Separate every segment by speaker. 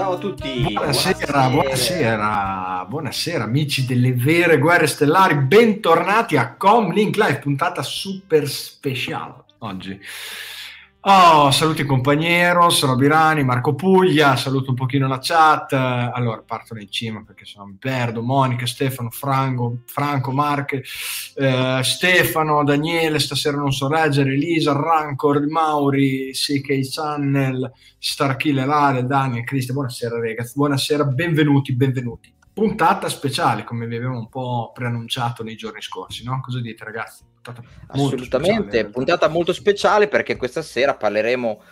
Speaker 1: Ciao a tutti.
Speaker 2: Buonasera, buonasera, buonasera, amici delle vere guerre stellari. Bentornati a Comlink Live, puntata super speciale oggi. Oh, saluti compagnero, sono Birani, Marco Puglia, saluto un pochino la chat. Allora, parto in cima perché se no mi perdo. Monica, Stefano, Franco, Franco Marche, eh, Stefano, Daniele, stasera non so leggere, Elisa, Rancor, Mauri, CK Channel, Starkill, Lare, Daniel, Cristian. Buonasera ragazzi, buonasera, benvenuti, benvenuti. Puntata speciale, come vi avevamo un po' preannunciato nei giorni scorsi, no? Cosa dite ragazzi?
Speaker 1: Assolutamente, speciale, puntata molto speciale perché questa sera parleremo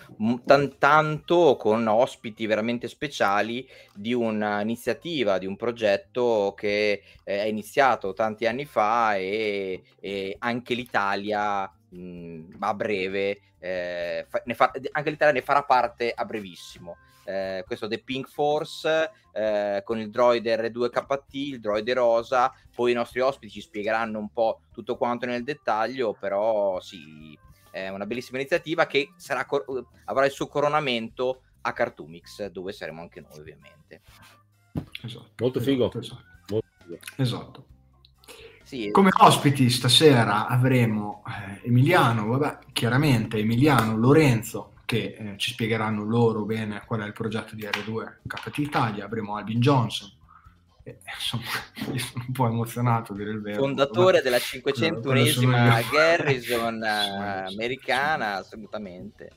Speaker 1: t- tanto con ospiti veramente speciali di un'iniziativa, di un progetto che eh, è iniziato tanti anni fa e, e anche l'Italia mh, a breve, eh, fa, fa, anche l'Italia ne farà parte a brevissimo eh, questo The Pink Force eh, con il droide R2KT, il droide rosa, poi i nostri ospiti ci spiegheranno un po' tutto quanto nel dettaglio, però sì, è una bellissima iniziativa che sarà, avrà il suo coronamento a Cartoomix, dove saremo anche noi ovviamente.
Speaker 3: Esatto, Molto figo.
Speaker 2: Esatto. Molto figo. esatto. Sì. Come ospiti stasera avremo eh, Emiliano, vabbè, chiaramente Emiliano, Lorenzo, che eh, ci spiegheranno loro bene qual è il progetto di R2 KT Italia, avremo Albin Johnson, e, insomma, io sono un po' emozionato a dire il vero.
Speaker 1: Fondatore della 501esima Garrison eh, americana, assolutamente.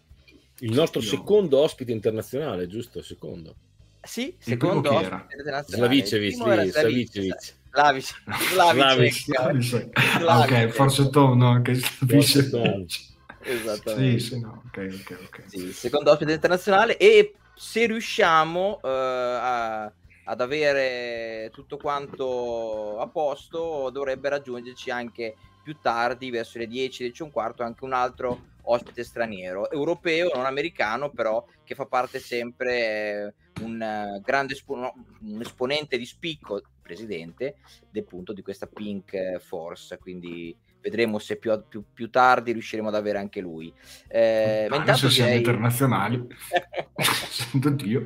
Speaker 3: Il nostro io. secondo ospite internazionale, giusto? Secondo.
Speaker 1: Sì, secondo ospite
Speaker 3: internazionale. Slavicevic, Slavicevic.
Speaker 1: Slavicevic.
Speaker 2: Slavicevic. Ok, forse Tom, no? Che Slavicevic.
Speaker 1: Esattamente.
Speaker 2: Sì, sì, no, ok, ok, ok.
Speaker 1: Sì, secondo ospite internazionale e se riusciamo uh, a, ad avere tutto quanto a posto dovrebbe raggiungerci anche più tardi, verso le 10, 10 e un quarto, anche un altro ospite straniero, europeo, non americano, però che fa parte sempre uh, un uh, grande espo- un esponente di spicco, presidente, del punto di questa Pink Force, quindi vedremo se più, più, più, tardi riusciremo ad avere anche lui.
Speaker 2: Eh, ma intanto direi... siamo internazionali, sento Dio.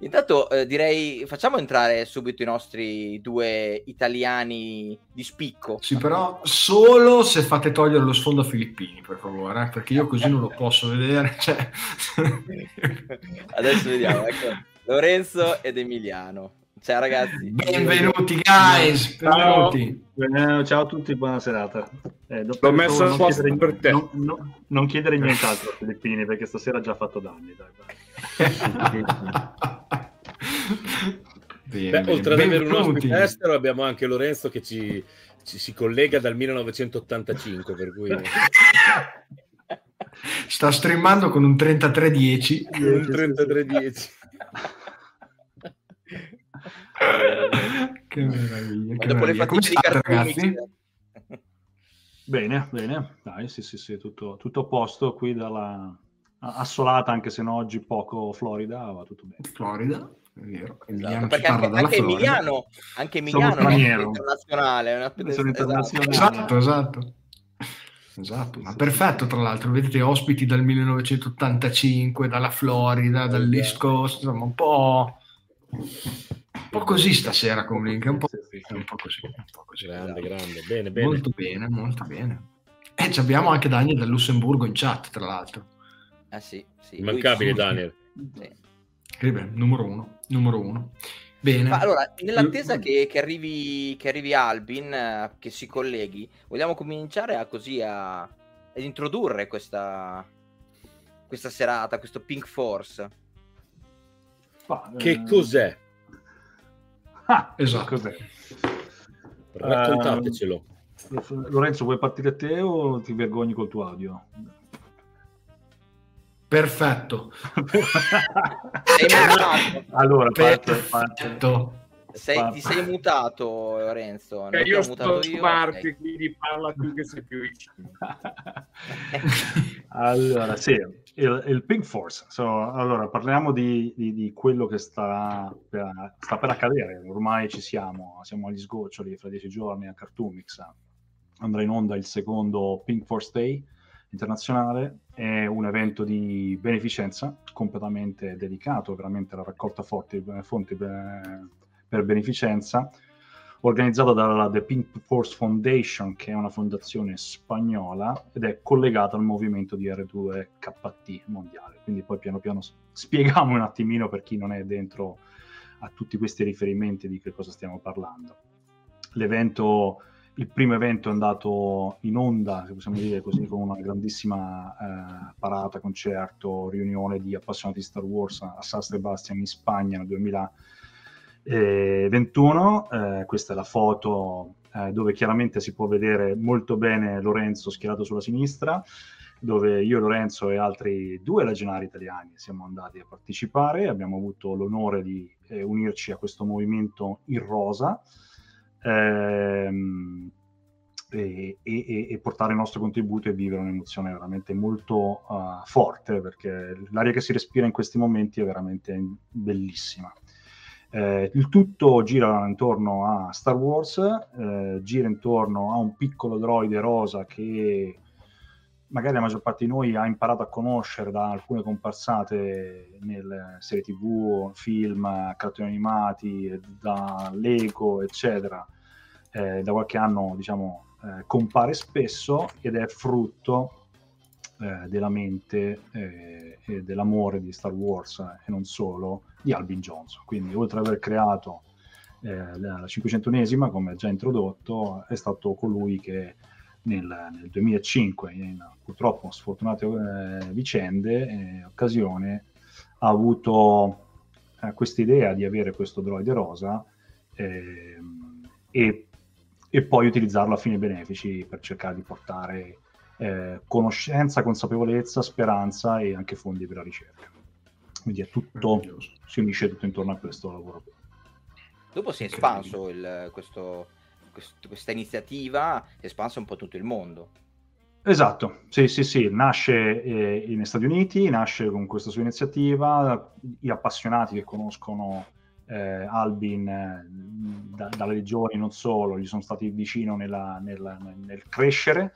Speaker 1: Intanto eh, direi facciamo entrare subito i nostri due italiani di spicco.
Speaker 2: Sì, però solo se fate togliere lo sfondo a Filippini, per favore, eh, perché io così non lo posso vedere. Cioè...
Speaker 1: Adesso vediamo, ecco. Lorenzo ed Emiliano. Ciao ragazzi.
Speaker 2: Benvenuti guys, benvenuti.
Speaker 4: Ciao, ciao a tutti, buona serata.
Speaker 3: Eh, L'ho messo
Speaker 4: non chiedere, per te. Non, non, non chiedere nient'altro a Filippini perché stasera ha già fatto danni. Dai,
Speaker 3: bene, Beh, oltre ad avere un ospite estero abbiamo anche Lorenzo che ci, ci si collega dal 1985 per cui...
Speaker 2: sta streamando con un 3310
Speaker 3: un 3310
Speaker 2: che meraviglia. Che
Speaker 1: dopo meraviglia. le fatiche di ragazzi?
Speaker 4: Bene, bene, dai, sì, sì, sì, tutto, tutto a posto qui dalla assolata, anche se no oggi poco Florida, va tutto bene.
Speaker 2: Florida, è vero.
Speaker 1: Esatto, perché anche, anche Emiliano, anche Emiliano è un internazionale. Una...
Speaker 2: Sono internazionale. Esatto, esatto. Esatto, ma perfetto tra l'altro, vedete ospiti dal 1985, dalla Florida, dall'East Coast, insomma un po' un po' così stasera con Link, un po', un po' così, un po' così.
Speaker 3: Grande, grande, bene, bene.
Speaker 2: Molto bene, molto bene. E eh, abbiamo anche Daniel dal Lussemburgo in chat, tra l'altro.
Speaker 1: Ah sì, sì.
Speaker 3: Immancabile Daniel.
Speaker 2: Sì. Beh, numero uno, numero uno. Bene.
Speaker 1: Ma allora, nell'attesa che, che, arrivi, che arrivi Albin, eh, che si colleghi, vogliamo cominciare a così a, ad introdurre questa, questa serata, questo Pink Force.
Speaker 3: Che cos'è?
Speaker 2: Ah, esatto. Cos'è?
Speaker 3: Raccontatecelo.
Speaker 4: Uh, Lorenzo, vuoi partire te o ti vergogni col tuo audio?
Speaker 2: Perfetto.
Speaker 4: allora,
Speaker 2: parte, Perfetto.
Speaker 1: Sei, ti sei mutato, Lorenzo.
Speaker 3: Eh, io sto su Marte, okay. quindi parla tu che sei più vicino.
Speaker 4: allora, sì, il, il Pink Force. So, allora, parliamo di, di, di quello che sta per, sta per, accadere. Ormai ci siamo, siamo agli sgoccioli fra dieci giorni a Cartoomix. Andrà in onda il secondo Pink Force Day, internazionale, è un evento di beneficenza completamente dedicato veramente alla raccolta forti, fonti per, per beneficenza, organizzato dalla The Pink Force Foundation, che è una fondazione spagnola ed è collegata al movimento di R2KT mondiale. Quindi poi piano piano spieghiamo un attimino per chi non è dentro a tutti questi riferimenti di che cosa stiamo parlando. L'evento il primo evento è andato in onda, se possiamo dire così, con una grandissima eh, parata, concerto, riunione di appassionati di Star Wars a San Sebastian in Spagna nel 2021. Eh, questa è la foto eh, dove chiaramente si può vedere molto bene Lorenzo schierato sulla sinistra, dove io, Lorenzo e altri due legionari italiani siamo andati a partecipare. Abbiamo avuto l'onore di eh, unirci a questo movimento in rosa ehm, e, e, e, portare il nostro contributo e vivere un'emozione veramente molto uh, forte perché l'aria che si respira in questi momenti è veramente bellissima. Eh, il tutto gira intorno a Star Wars, eh, gira intorno a un piccolo droide rosa che magari la maggior parte di noi ha imparato a conoscere da alcune comparsate nelle serie tv, film, cartoni animati, da Lego, eccetera. Eh, da qualche anno, diciamo, eh, compare spesso ed è frutto eh, della mente eh, e dell'amore di Star Wars e non solo di Albin Johnson. Quindi, oltre ad aver creato eh, la 500esima, come già introdotto, è stato colui che nel, nel 2005, in purtroppo sfortunate eh, vicende, eh, occasione, ha avuto eh, questa idea di avere questo droide rosa eh, e, e, poi utilizzarlo a fini benefici per cercare di portare eh, conoscenza, consapevolezza, speranza e anche fondi per la ricerca. Quindi è tutto, si unisce tutto intorno a questo lavoro.
Speaker 1: Dopo si è espanso il, questo, quest- questa iniziativa è espansa un po' tutto il mondo.
Speaker 4: Esatto, sì, sì, sì, nasce eh, negli Stati Uniti, nasce con questa sua iniziativa, gli appassionati che conoscono eh, Albin eh, da, dalle regioni non solo, gli sono stati vicino nella, nella, nel crescere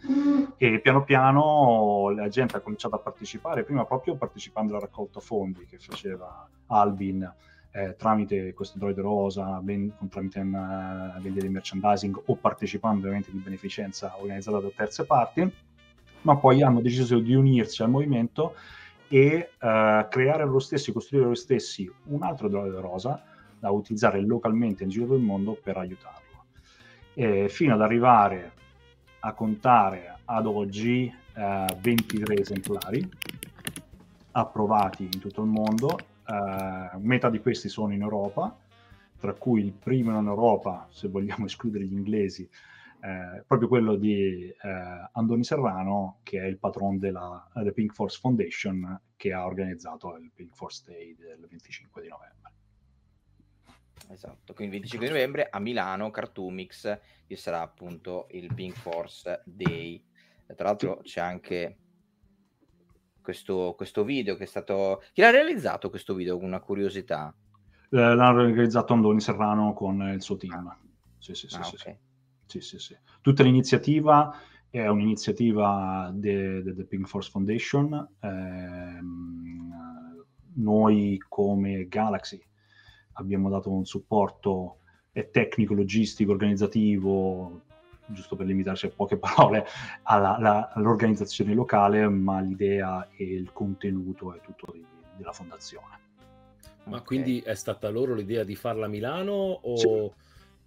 Speaker 4: e piano piano la gente ha cominciato a partecipare, prima proprio partecipando alla raccolta fondi che faceva Albin eh, tramite questo droide rosa, ben, tramite una vendita di merchandising o partecipando a eventi di beneficenza organizzati da terze parti, ma poi hanno deciso di unirsi al movimento e uh, creare loro stessi, costruire loro stessi un altro droide rosa da utilizzare localmente in giro del mondo per aiutarlo. E fino ad arrivare a contare ad oggi uh, 23 esemplari approvati in tutto il mondo Uh, metà di questi sono in Europa, tra cui il primo in Europa, se vogliamo escludere gli inglesi, eh, proprio quello di eh, Andoni Serrano, che è il patron della uh, Pink Force Foundation, che ha organizzato il Pink Force Day del 25 di novembre.
Speaker 1: Esatto, quindi il 25 di novembre a Milano, Cartoomix, ci sarà appunto il Pink Force Day. Tra l'altro c'è anche questo, questo video che è stato... Chi l'ha realizzato questo video? Una curiosità.
Speaker 4: Eh, l'ha realizzato Andoni Serrano con il suo team. Ah. Sì, sì, sì, ah, sì, okay. sì, sì, sì. Tutta l'iniziativa è un'iniziativa del Pink Force Foundation. Eh, noi come Galaxy abbiamo dato un supporto tecnico, logistico, organizzativo, giusto per limitarci a poche parole, alla, alla, all'organizzazione locale, ma l'idea e il contenuto è tutto di, della fondazione.
Speaker 3: Ma okay. quindi è stata loro l'idea di farla a Milano o sì.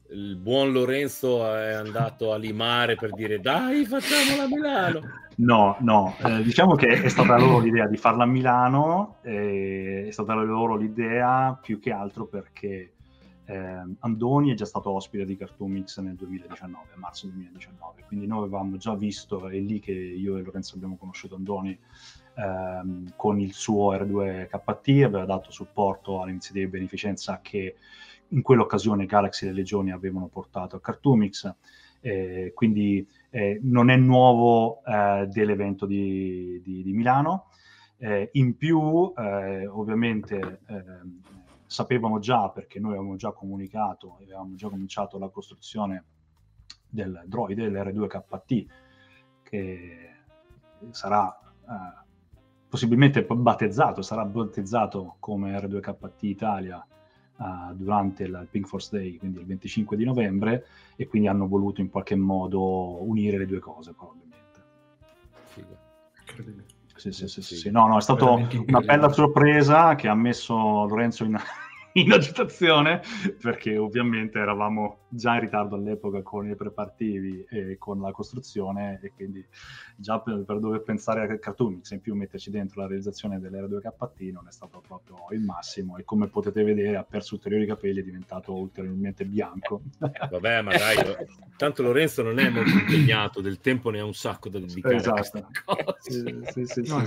Speaker 3: Il buon Lorenzo è andato a limare per dire dai facciamola a Milano?
Speaker 4: No, no, eh, diciamo che è stata loro l'idea di farla a Milano, eh, è stata loro l'idea più che altro perché eh, Andoni è già stato ospite di Cartoomix nel 2019, a marzo 2019, quindi noi avevamo già visto, è lì che io e Lorenzo abbiamo conosciuto Andoni ehm, con il suo R2KT, aveva dato supporto alle iniziative di beneficenza che in quell'occasione Galaxy e le Legioni avevano portato a Cartoomix, eh, quindi eh, non è nuovo eh, dell'evento di, di, di Milano. Eh, in più, eh, ovviamente, ehm, sapevano già, perché noi avevamo già comunicato e avevamo già cominciato la costruzione del droide, dell'R2KT, che sarà eh, possibilmente battezzato, sarà battezzato come R2KT Italia uh, durante il Pink Force Day, quindi il 25 di novembre, e quindi hanno voluto in qualche modo unire le due cose, probabilmente. Figo. Sì, sì, sì, sì, No, no, è stata una bella sorpresa che ha messo Lorenzo in, in agitazione perché ovviamente eravamo già in ritardo all'epoca con i preparativi e con la costruzione e quindi già per, per dover pensare a Cartoonix e in più metterci dentro la realizzazione dell'R2KT non è stato proprio il massimo e come potete vedere ha perso ulteriori capelli è diventato ulteriormente bianco.
Speaker 3: Eh, vabbè ma dai tanto Lorenzo non è molto impegnato del tempo ne ha un sacco da dedicare esatto.
Speaker 2: sì, sì, sì, no,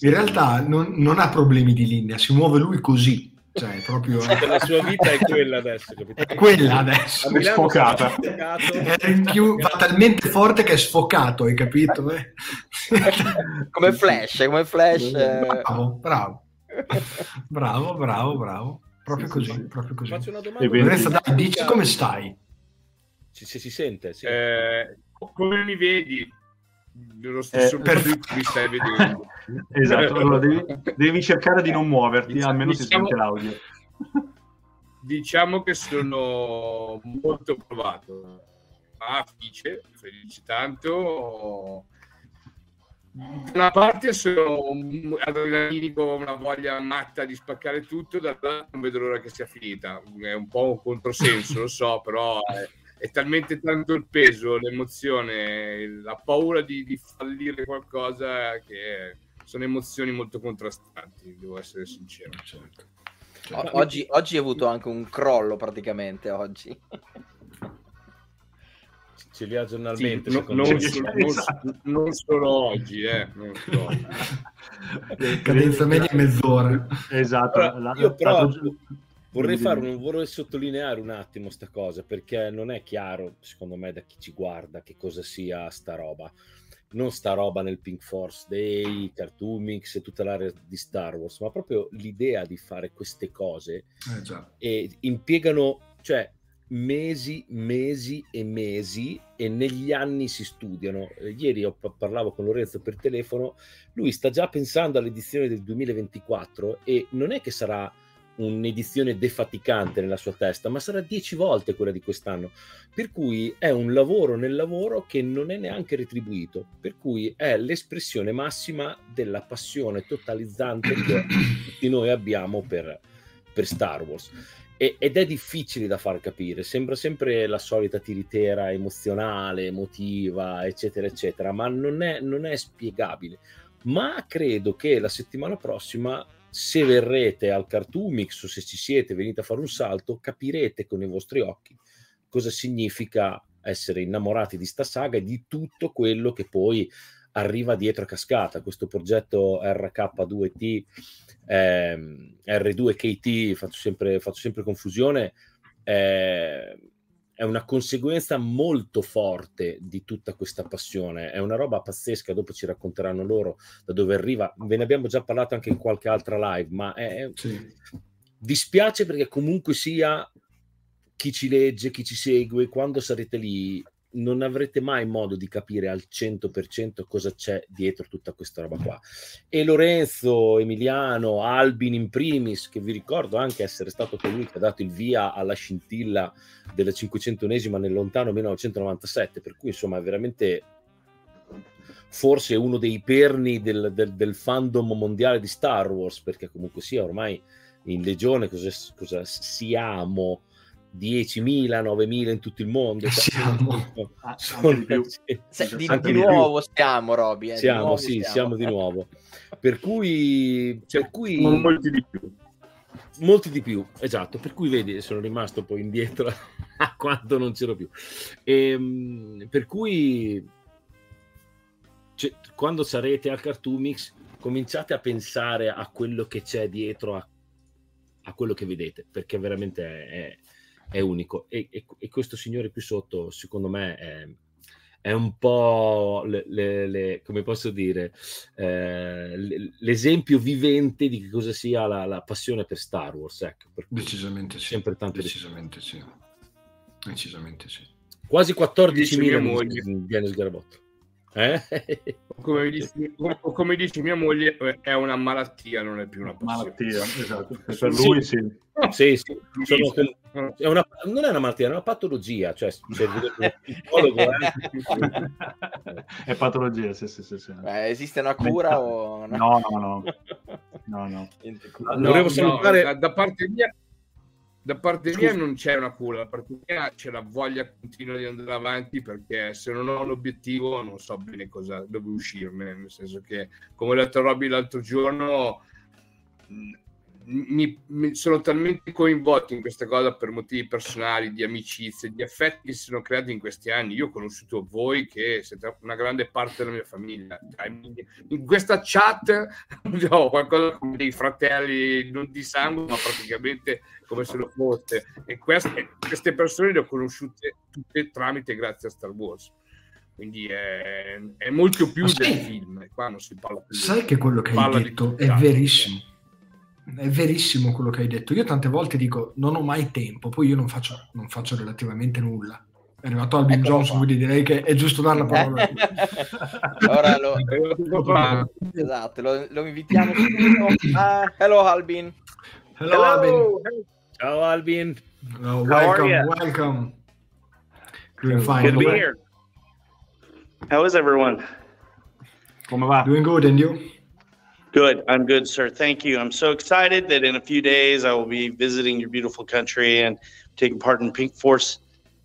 Speaker 2: in realtà non, non ha problemi di linea si muove lui così cioè, proprio...
Speaker 3: la sua vita è quella adesso,
Speaker 2: capito? È quella adesso.
Speaker 4: È sfocata.
Speaker 2: È in più, va talmente forte che è sfocato, hai capito? Eh?
Speaker 1: come Flash, come Flash.
Speaker 2: Bravo, bravo. Bravo, bravo, bravo. Proprio sì, così, sì. proprio così. Faccio una domanda. Vanessa, dai, dici come stai?
Speaker 3: Se si sente, sì.
Speaker 5: eh, come mi vedi? Nello stesso
Speaker 4: eh, per... mi stai vedendo. esatto, allora devi, devi, cercare di non muoverti, diciamo, almeno si sente l'audio.
Speaker 5: Diciamo che sono molto provato. Ah, felice, felice tanto. Da una parte sono adrenalinico, una voglia matta di spaccare tutto, dall'altra non vedo l'ora che sia finita. È un po' un controsenso, lo so, però... È è talmente tanto il peso, l'emozione, la paura di, di fallire qualcosa che sono emozioni molto contrastanti, devo essere sincero. Certo.
Speaker 1: Cioè, oggi, oggi hai avuto anche un crollo praticamente oggi.
Speaker 3: Ce li ha giornalmente.
Speaker 5: Sì, no, non, non, non, solo oggi, eh, non oggi.
Speaker 2: Cadenza media mezz'ora.
Speaker 4: Esatto.
Speaker 3: Allora, la, io però, la... Vorrei, fare un, vorrei sottolineare un attimo questa cosa perché non è chiaro, secondo me, da chi ci guarda che cosa sia sta roba. Non sta roba nel Pink Force Day, Cartoon Mix e tutta l'area di Star Wars, ma proprio l'idea di fare queste cose eh, e impiegano, cioè, mesi, mesi e mesi e negli anni si studiano. Eh, ieri ho parlavo con Lorenzo per telefono, lui sta già pensando all'edizione del 2024 e non è che sarà un'edizione defaticante nella sua testa, ma sarà dieci volte quella di quest'anno. Per cui è un lavoro nel lavoro che non è neanche retribuito, per cui è l'espressione massima della passione totalizzante che tutti noi abbiamo per, per Star Wars. E, ed è difficile da far capire, sembra sempre la solita tiritera emozionale, emotiva, eccetera, eccetera, ma non è, non è spiegabile. Ma credo che la settimana prossima se verrete al Cartoomix o se ci siete, venite a fare un salto, capirete con i vostri occhi cosa significa essere innamorati di sta saga e di tutto quello che poi arriva dietro a cascata. Questo progetto RK2T, ehm, R2KT, faccio sempre, faccio sempre confusione, eh, è una conseguenza molto forte di tutta questa passione, è una roba pazzesca, dopo ci racconteranno loro da dove arriva, ve ne abbiamo già parlato anche in qualche altra live, ma è... sì. dispiace perché comunque sia chi ci legge, chi ci segue, quando sarete lì non avrete mai modo di capire al 100% cosa c'è dietro tutta questa roba qua. E Lorenzo, Emiliano, Albin in primis, che vi ricordo anche essere stato colui che ha dato il via alla scintilla della 500esima nel lontano 1997, per cui insomma è veramente forse uno dei perni del, del, del fandom mondiale di Star Wars, perché comunque sia ormai in Legione cosa, cosa siamo 10.000, 9.000 in tutto il mondo.
Speaker 2: Siamo.
Speaker 1: Ah, sono, di, più. Se, di, di nuovo siamo, Roby. Eh,
Speaker 3: siamo, nuovo sì, siamo. siamo. di nuovo. Per cui... Per cui...
Speaker 5: Molti di più.
Speaker 3: Molti di più, esatto. Per cui vedi, sono rimasto poi indietro a quando non c'ero più. E, ehm, per cui... Cioè, quando sarete al Cartoomix cominciate a pensare a quello che c'è dietro a, a quello che vedete perché veramente è, è unico. E, e, e, questo signore qui sotto, secondo me, è, è un po', le, le, le, come posso dire, eh, l'esempio vivente di che cosa sia la, la passione per Star Wars. Ecco, per
Speaker 2: decisamente sì. Sempre tanto decisamente sì. Decisamente sì.
Speaker 3: Quasi 14.000 mogli viene sgarabotto.
Speaker 5: Eh? Come, dice, come, dice, mia moglie, è una malattia, non è più una passione.
Speaker 4: Malattia, esatto. Per lui sì.
Speaker 3: Sì, sì. Sono, è una, non è una malattia, è una patologia. Cioè, se psicologo,
Speaker 4: eh. è patologia, sì, sì, sì. sì.
Speaker 1: Beh, esiste una cura o...
Speaker 4: No, no, no. no, no.
Speaker 5: no Volevo salutare... Da, da parte mia da parte Scusa. mia non c'è una cura, da parte mia c'è la voglia continua di andare avanti perché se non ho l'obiettivo non so bene cosa, dove uscirne, nel senso che come ho detto a Robby l'altro giorno mi, mi, sono talmente coinvolto in questa cosa per motivi personali, di amicizie, di affetti che si sono creati in questi anni. Io ho conosciuto voi che siete una grande parte della mia famiglia. In questa chat ho qualcosa come dei fratelli non di sangue, ma praticamente come se lo fosse. E queste, queste persone le ho conosciute tutte tramite grazie a Star Wars quindi è, è molto più del film. Qua non si parla più
Speaker 2: Sai che quello che hai detto è verissimo è verissimo quello che hai detto. Io tante volte dico non ho mai tempo, poi io non faccio, non faccio relativamente nulla. È arrivato Albin ecco Johnson, qua. quindi direi che è giusto dare la parola.
Speaker 1: Ora lo, esatto, lo, lo invitiamo Uh, hello Albin.
Speaker 2: Hello, hello, Albin.
Speaker 3: Ciao Albin.
Speaker 2: Oh, welcome, welcome.
Speaker 6: Doing fine. Good to be here. How is everyone?
Speaker 2: Come va? Doing good, and you?
Speaker 6: Good. I'm good, sir. Thank you. I'm so excited that in a few days I will be visiting your beautiful country and taking part in Pink Force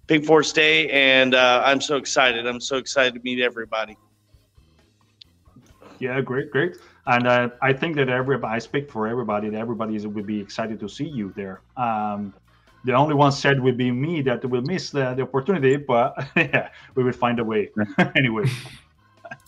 Speaker 6: Pink Force Day, and uh, I'm so excited. I'm so excited to meet everybody.
Speaker 4: Yeah, great, great. And uh, I think that everybody, I speak for everybody, that everybody is, will be excited to see you there. Um, the only one said would be me that will miss the, the opportunity, but yeah, we will find a way anyway.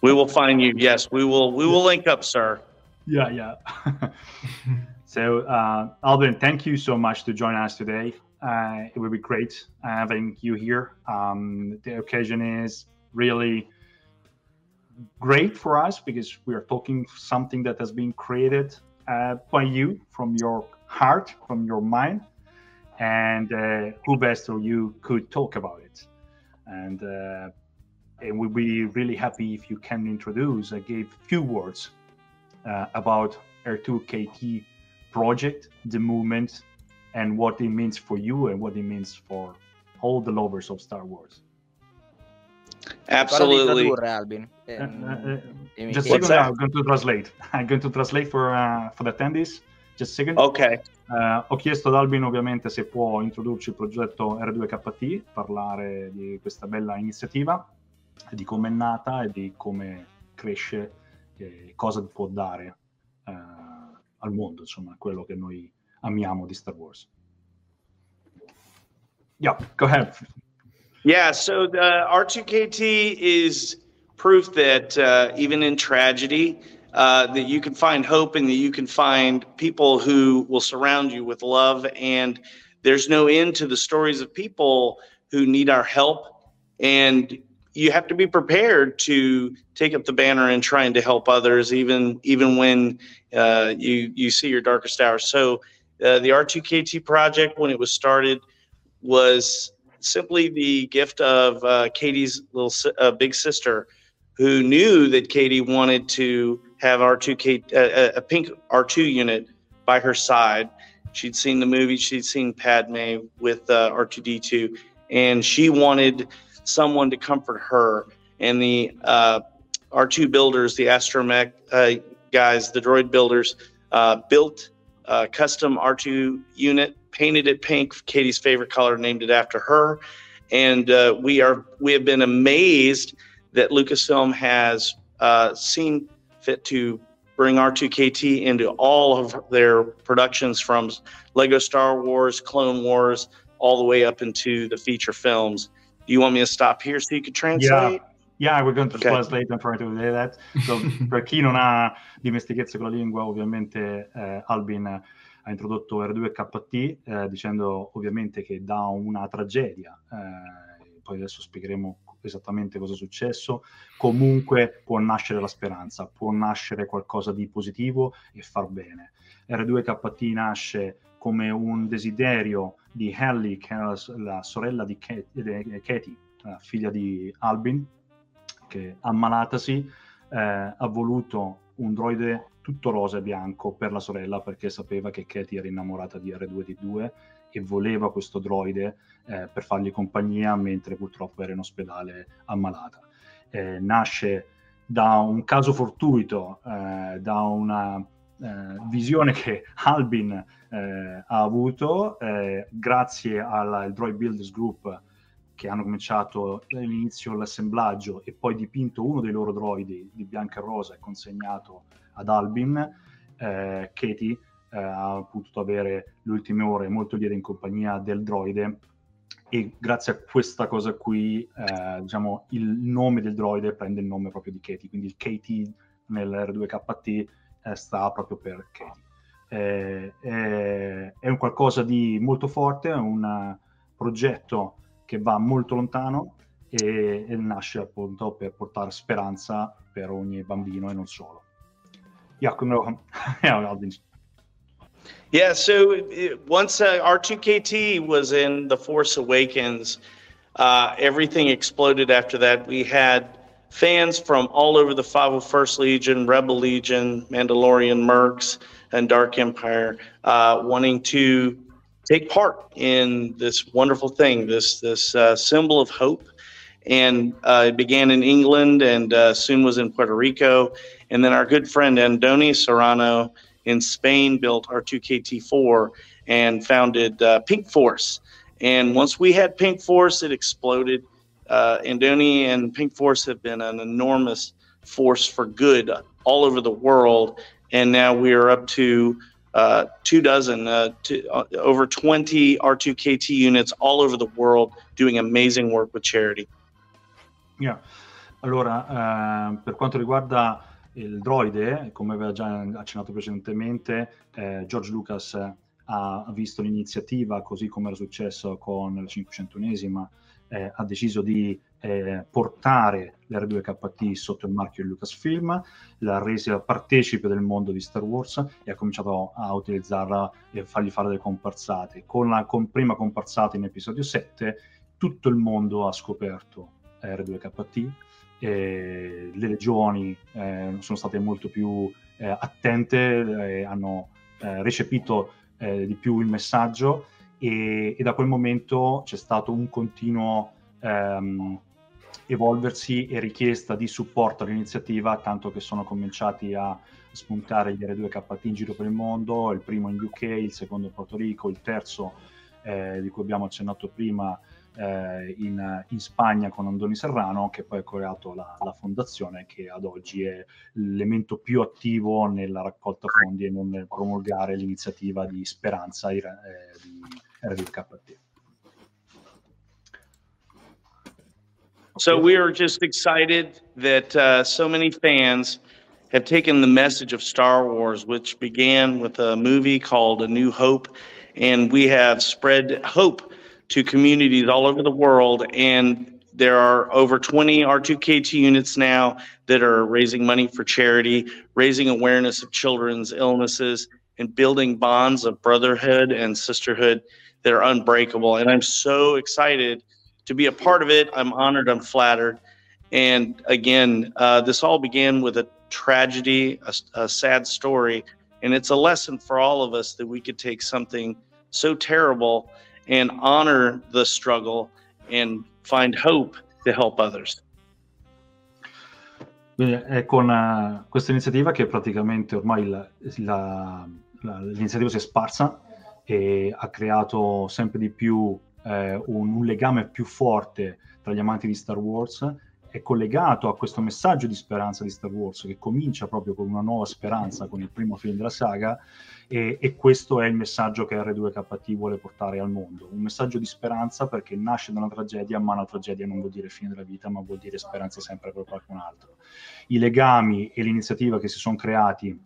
Speaker 6: We will find you. Yes, we will. We will link up, sir.
Speaker 4: Yeah, yeah. so, uh, Alvin, thank you so much to join us today. Uh, it will be great having you here. Um, the occasion is really great for us because we are talking something that has been created uh, by you from your heart, from your mind, and uh, who best or you could talk about it. And uh, and we'll be really happy if you can introduce, I gave few words uh, about R2KT project, the movement, and what it means for you and what it means for all the lovers of Star Wars.
Speaker 6: Absolutely.
Speaker 1: Albin. Uh,
Speaker 4: uh, uh, just a second, I'm going to translate. I'm going to translate for uh, for the attendees. Just a second.
Speaker 6: Ok.
Speaker 4: Uh, ho chiesto ad Albin ovviamente se può introdurci il progetto R2KT, parlare di questa bella iniziativa, di come è nata e di come cresce che cosa può dare uh, al mondo, insomma, quello che noi amiamo di Star Wars. Yeah, go ahead.
Speaker 6: Yeah, so the R2KT is proof that uh, even in tragedy, uh, that you can find hope and that you can find people who will surround you with love. And there's no end to the stories of people who need our help. And you have to be prepared to take up the banner and trying to help others, even even when uh, you you see your darkest hours. So uh, the R2KT project, when it was started, was simply the gift of uh, Katie's little uh, big sister, who knew that Katie wanted to have R2K uh, a pink R2 unit by her side. She'd seen the movie, she'd seen Padme with uh, R2D2, and she wanted someone to comfort her. And the uh, R2 builders, the astromech uh, guys, the droid builders, uh, built a custom R2 unit, painted it pink, Katie's favorite color, named it after her. And uh, we are we have been amazed that Lucasfilm has uh, seen fit to bring R2KT into all of their productions from Lego Star Wars, Clone Wars, all the way up into the feature films. You want me to stop here so you can translate?
Speaker 4: Yeah. Yeah, we're going to okay. translate and try to do that. So, per chi non ha dimestichezza con la lingua, ovviamente eh, Albin ha introdotto R2KT eh, dicendo ovviamente che da una tragedia, eh, poi adesso spiegheremo esattamente cosa è successo, comunque può nascere la speranza, può nascere qualcosa di positivo e far bene. R2KT nasce come un desiderio di Hallie, che è la, la sorella di Katie, figlia di Albin, che ammalatasi eh, ha voluto un droide tutto rosa e bianco per la sorella perché sapeva che Katie era innamorata di R2D2 e voleva questo droide eh, per fargli compagnia mentre purtroppo era in ospedale ammalata. Eh, nasce da un caso fortuito, eh, da una visione che Albin eh, ha avuto eh, grazie al Droid Builders Group che hanno cominciato all'inizio l'assemblaggio e poi dipinto uno dei loro droidi di bianco e rosa e consegnato ad Albin, eh, Katie eh, ha potuto avere le ultime ore molto lieta in compagnia del droide e grazie a questa cosa qui, eh, diciamo, il nome del droide prende il nome proprio di Katie, quindi il KT nell'R2KT eh, sta proprio per Katie. Eh, è, è, un qualcosa di molto forte, è un progetto che va molto lontano e, e nasce appunto per portare speranza per ogni bambino e non solo. Jakob
Speaker 6: Yeah, so it, once uh, R2KT was in The Force Awakens, uh, everything exploded after that. We had fans from all over the 501st Legion, Rebel Legion, Mandalorian Mercs, and Dark Empire uh, wanting to take part in this wonderful thing, this this uh, symbol of hope. And uh, it began in England and uh, soon was in Puerto Rico. And then our good friend Andoni Serrano in Spain built R2KT4 and founded uh, Pink Force. And once we had Pink Force, it exploded. Uh, Andoni and Pink Force have been an enormous force for good all over the world. And now we are up to uh, two dozen, uh, two, uh, over 20 R2KT units all over the world doing amazing work with charity.
Speaker 4: Yeah. Allora, eh, per quanto riguarda il droide, come aveva già accennato precedentemente, eh, George Lucas ha visto l'iniziativa, così come era successo con la 501esima, eh, ha deciso di eh, portare l'R2KT sotto il marchio di Lucasfilm, l'ha resa partecipe del mondo di Star Wars e ha cominciato a utilizzarla e fargli fare delle comparsate. Con la con prima comparsata in episodio 7, tutto il mondo ha scoperto R2KT, eh, le legioni eh, sono state molto più eh, attente, hanno eh, recepito eh, di più il messaggio e, e, da quel momento c'è stato un continuo ehm, evolversi e richiesta di supporto all'iniziativa, tanto che sono cominciati a spuntare gli R2KT in giro per il mondo, il primo in UK, il secondo in Porto Rico, il terzo eh, di cui abbiamo accennato prima eh, in, in, Spagna con Andoni Serrano, che poi ha creato la, la, fondazione che ad oggi è l'elemento più attivo nella raccolta fondi e nel promulgare l'iniziativa di speranza eh, di RDKT.
Speaker 6: So we are just excited that uh, so many fans have taken the message of Star Wars, which began with a movie called A New Hope, and we have spread hope to communities all over the world. And there are over 20 R2KT units now that are raising money for charity, raising awareness of children's illnesses, and building bonds of brotherhood and sisterhood that are unbreakable. And I'm so excited to be a part of it. I'm honored, I'm flattered. And again, uh, this all began with a tragedy, a, a sad story. And it's a lesson for all of us that we could take something so terrible and honor the struggle and find hope to help others.
Speaker 4: È con uh, questa iniziativa che praticamente ormai la, la, la, l'iniziativa si è sparsa e ha creato sempre di più eh, un, un, legame più forte tra gli amanti di Star Wars è collegato a questo messaggio di speranza di Star Wars che comincia proprio con una nuova speranza con il primo film della saga e, e, questo è il messaggio che R2KT vuole portare al mondo, un messaggio di speranza perché nasce da una tragedia, ma una tragedia non vuol dire fine della vita, ma vuol dire speranza sempre per qualcun altro. I legami e l'iniziativa che si sono creati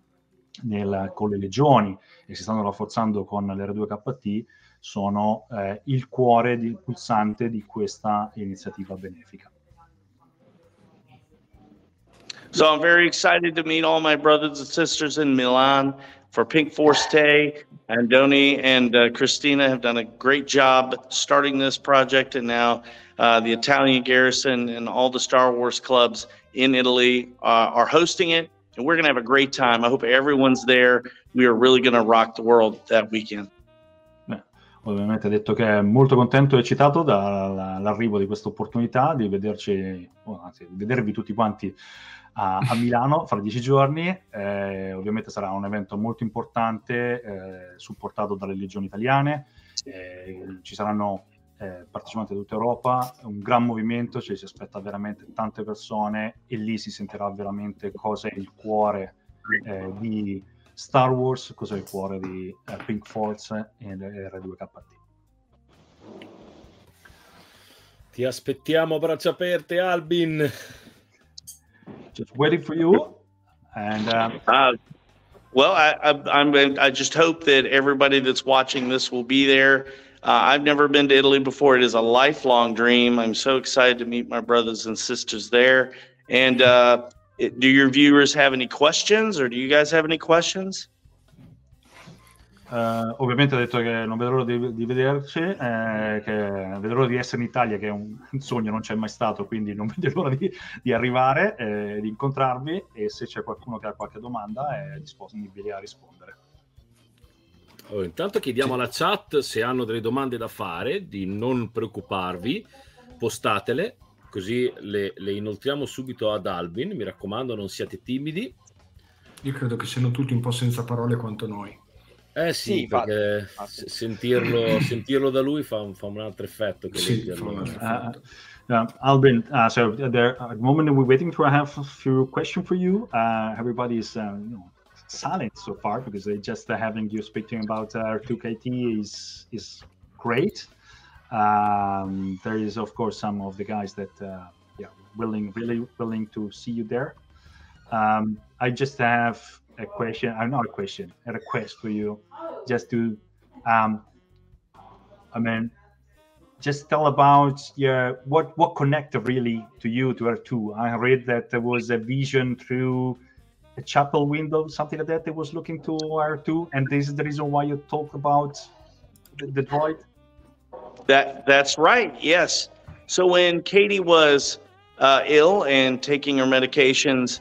Speaker 4: nel, con le legioni e si stanno rafforzando con l'R2KT sono eh, il cuore di, pulsante di questa iniziativa benefica.
Speaker 6: So I'm very excited to meet all my brothers and sisters in Milan for Pink Force Day. Andoni and uh, Christina have done a great job starting this project, and now uh, the Italian Garrison and all the Star Wars clubs in Italy uh, are hosting it, and we're going to have a great time. I hope everyone's there. We are really going to rock the world that weekend.
Speaker 4: ovviamente ha detto che è molto contento e eccitato dall'arrivo di questa opportunità di vederci, anzi, di vedervi tutti quanti a, a Milano fra dieci giorni. Eh, ovviamente sarà un evento molto importante, eh, supportato dalle legioni italiane. Eh, ci saranno eh, partecipanti da tutta Europa, un gran movimento, cioè si aspetta veramente tante persone e lì si sentirà veramente cosa è il cuore eh, di Star Wars, cosa è il cuore di eh, Pink Force e R2KT.
Speaker 3: Ti aspettiamo braccia aperte, Albin.
Speaker 4: Just waiting for you. And uh,
Speaker 6: uh, well, I, I, I'm. I just hope that everybody that's watching this will be there. Uh, I've never been to Italy before. It is a lifelong dream. I'm so excited to meet my brothers and sisters there. And uh, do your viewers have any questions, or do you guys have any questions?
Speaker 4: Uh, ovviamente ha detto che non vedo l'ora di, di vederci, eh, che vedo l'ora di essere in Italia, che è un, un sogno, non c'è mai stato, quindi non vedo l'ora di, di arrivare, eh, di incontrarvi e se c'è qualcuno che ha qualche domanda è disponibile a rispondere.
Speaker 3: Allora, intanto chiediamo alla chat se hanno delle domande da fare, di non preoccuparvi, postatele, così le, le inoltriamo subito ad Albin. Mi raccomando, non siate timidi.
Speaker 2: Io credo che siano tutti un po' senza parole quanto noi.
Speaker 3: Eh sì, sì perché infatti. sentirlo, sentirlo, da lui fa un, fa un altro effetto che sì.
Speaker 4: Uh, uh, Albin, uh, so there, at the moment we're waiting to have a few questions for you. Uh, everybody is, uh, you know, silent so far because they just uh, having you speaking about uh, 2KT is is great. Um, there is of course some of the guys that uh, yeah willing really willing to see you there. Um, I just have a question, uh, not a question, a request for you, just to, um, I mean, just tell about your what what connected really to you to R2. I read that there was a vision through a chapel window, something like that. They was looking to R2, and this is the reason why you talk about the, the droid.
Speaker 6: That that's right. Yes. So when Katie was uh, ill and taking her medications,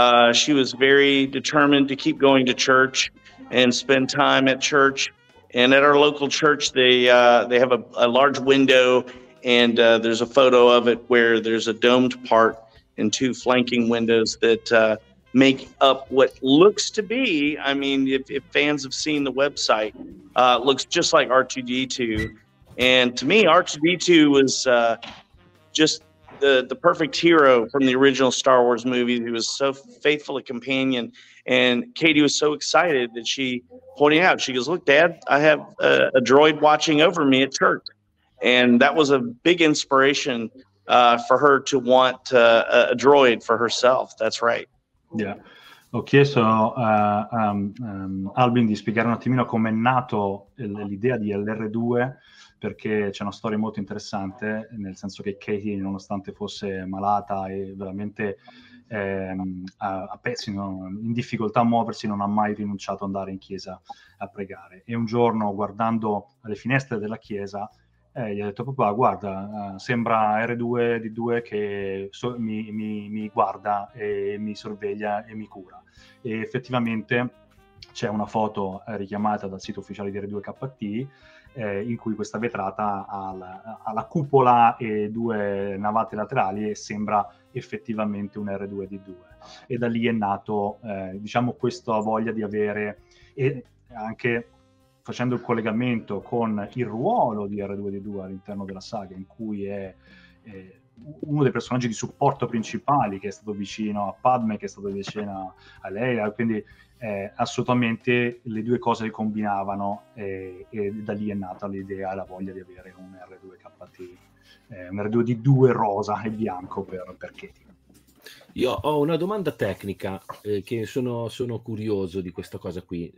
Speaker 6: uh, she was very determined to keep going to church and spend time at church. And at our local church, they uh, they have a, a, large window, and uh, there's a photo of it where there's a domed part and two flanking windows that uh, make up what looks to be. I mean, if, if fans have seen the website, uh, looks just like R2D2. And to me, R2D2 was just the, the perfect hero from the original Star Wars movie. He was so faithful a companion. And Katie was so excited that she pointed out, she goes, Look, Dad, I have a, a droid watching over me at church. And that was a big inspiration uh, for her to want uh, a droid for herself. That's right.
Speaker 4: Yeah. Ho chiesto a um, um, Albin di spiegare un attimino come è nato l'idea di LR2 perché c'è una storia molto interessante, nel senso che Katie, nonostante fosse malata e veramente ehm, a, a pezzi, in difficoltà a muoversi, non ha mai rinunciato ad andare in chiesa a pregare. E un giorno, guardando alle finestre della chiesa, eh, gli ha detto papà guarda uh, sembra R2D2 che so- mi, mi, mi, guarda e mi sorveglia e mi cura e effettivamente c'è una foto eh, richiamata dal sito ufficiale di R2KT eh, in cui questa vetrata ha la, ha la, cupola e due navate laterali e sembra effettivamente un R2D2 e da lì è nato eh, diciamo questa voglia di avere e anche facendo il collegamento con il ruolo di R2D2 all'interno della saga, in cui è, è uno dei personaggi di supporto principali che è stato vicino a Padme, che è stato vicino a lei, quindi eh, assolutamente le due cose le combinavano e, e, da lì è nata l'idea e la voglia di avere un R2KT, eh, un R2D2 rosa e bianco per, per Katie.
Speaker 3: Io ho una domanda tecnica eh, che sono, sono curioso di questa cosa qui.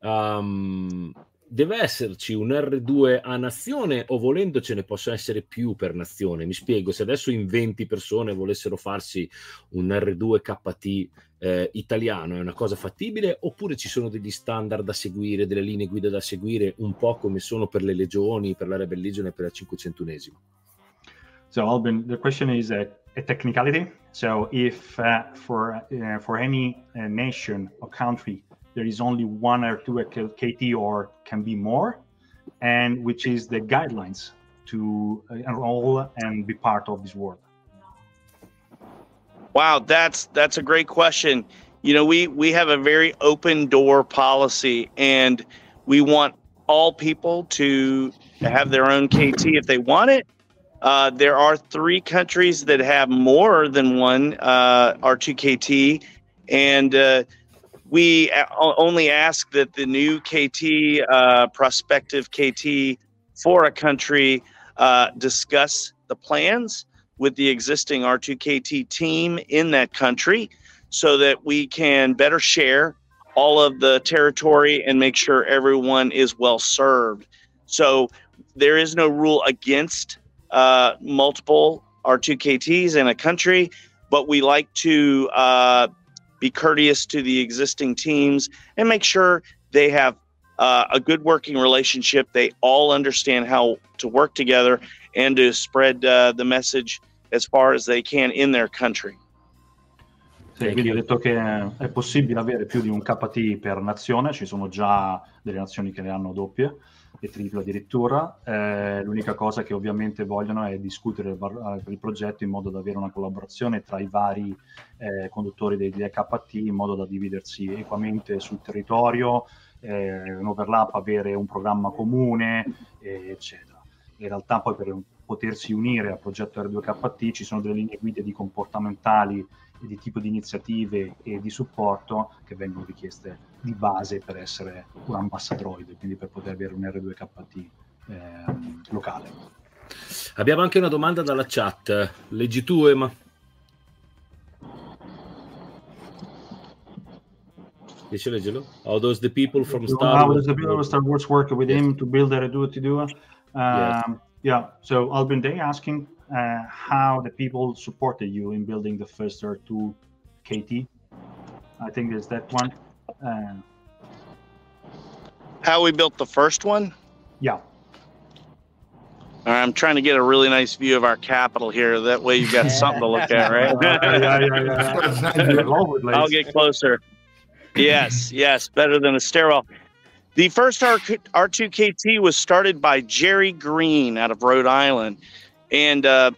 Speaker 3: Um, deve esserci un R2 a nazione o volendo ce ne possono essere più per nazione? Mi spiego, se adesso in 20 persone volessero farsi un R2 KT eh, italiano, è una cosa fattibile oppure ci sono degli standard da seguire, delle linee guida da seguire, un po' come sono per le legioni, per la Rebel Legion e per la 501esima?
Speaker 4: So Albin, the question is a, a technicality. So if uh, for uh, for any uh, nation or country there is only one or two KT or can be more, and which is the guidelines to uh, enroll and be part of this world?
Speaker 6: Wow, that's that's a great question. You know, we we have a very open door policy, and we want all people to have their own KT if they want it. Uh, there are three countries that have more than one uh, R2KT, and uh, we only ask that the new KT, uh, prospective KT for a country, uh, discuss the plans with the existing R2KT team in that country so that we can better share all of the territory and make sure everyone is well served. So there is no rule against uh, multiple R2KTs in a country, but we like to uh, be courteous to the existing teams, and make sure they have uh, a good working relationship. They all understand how to work together and to spread uh, the message as far as they can in their country.
Speaker 4: Sì, quindi ho detto che è possibile avere più di un KT per nazione, ci sono già delle nazioni che ne hanno doppie e triple addirittura. Eh, l'unica cosa che ovviamente vogliono è discutere per il progetto in modo da avere una collaborazione tra i vari eh, conduttori degli KT in modo da dividersi equamente sul territorio, eh, un overlap, avere un programma comune, eccetera. In realtà poi per potersi unire al progetto R2KT ci sono delle linee guida di comportamentali e di tipo di iniziative e di supporto che vengono richieste di base per essere un ambassadroid, quindi per poter avere un R2KT eh, locale.
Speaker 3: Abbiamo anche una domanda dalla chat. Leggi tu, Emma. Dice leggelo. How does the people from Star
Speaker 4: Wars... How does the people from Star Wars work with yes. him to build R2 to Um, yes. Yeah, so Albin Day asking uh, how the people supported you in building the first R2 KT. I think there's that one. Uh,
Speaker 6: how we built the first one?
Speaker 4: Yeah.
Speaker 6: I'm trying to get a really nice view of our capital here. That way you've got something to look at, right? yeah, yeah, yeah. I'll get closer. Yes, yes, better than a stairwell. The first R- R2KT was started by Jerry Green out of Rhode Island. And uh,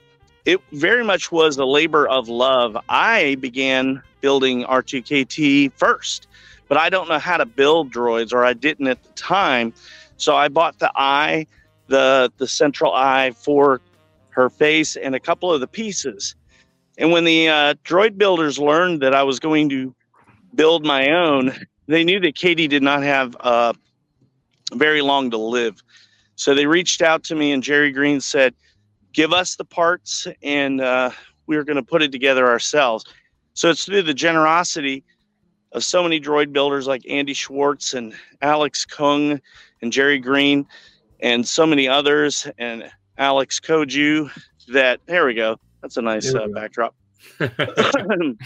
Speaker 6: it very much was a labor of love. I began building R2KT first, but I don't know how to build droids, or I didn't at the time. So I bought the eye, the, the central eye for her face, and a couple of the pieces. And when the uh, droid builders learned that I was going to build my own, they knew that Katie did not have uh, very long to live. So they reached out to me, and Jerry Green said, Give us the parts, and uh, we are going to put it together ourselves. So it's through the generosity of so many droid builders like Andy Schwartz and Alex Kung and Jerry Green and so many others and Alex Koju that there we go. That's a nice uh, backdrop. that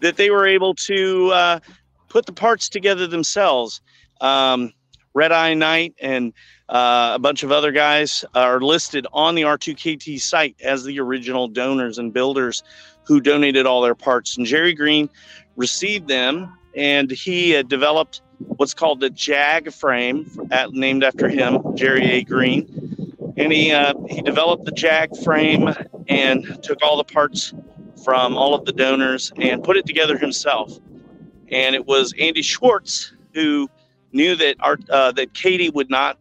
Speaker 6: that they were able to uh, put the parts together themselves um, Red Eye Knight and uh, a bunch of other guys are listed on the R2KT site as the original donors and builders who donated all their parts. And Jerry Green received them, and he had developed what's called the Jag frame, at, named after him, Jerry A. Green. And he uh, he developed the Jag frame and took all the parts from all of the donors and put it together himself. And it was Andy Schwartz who knew that our uh, that Katie would not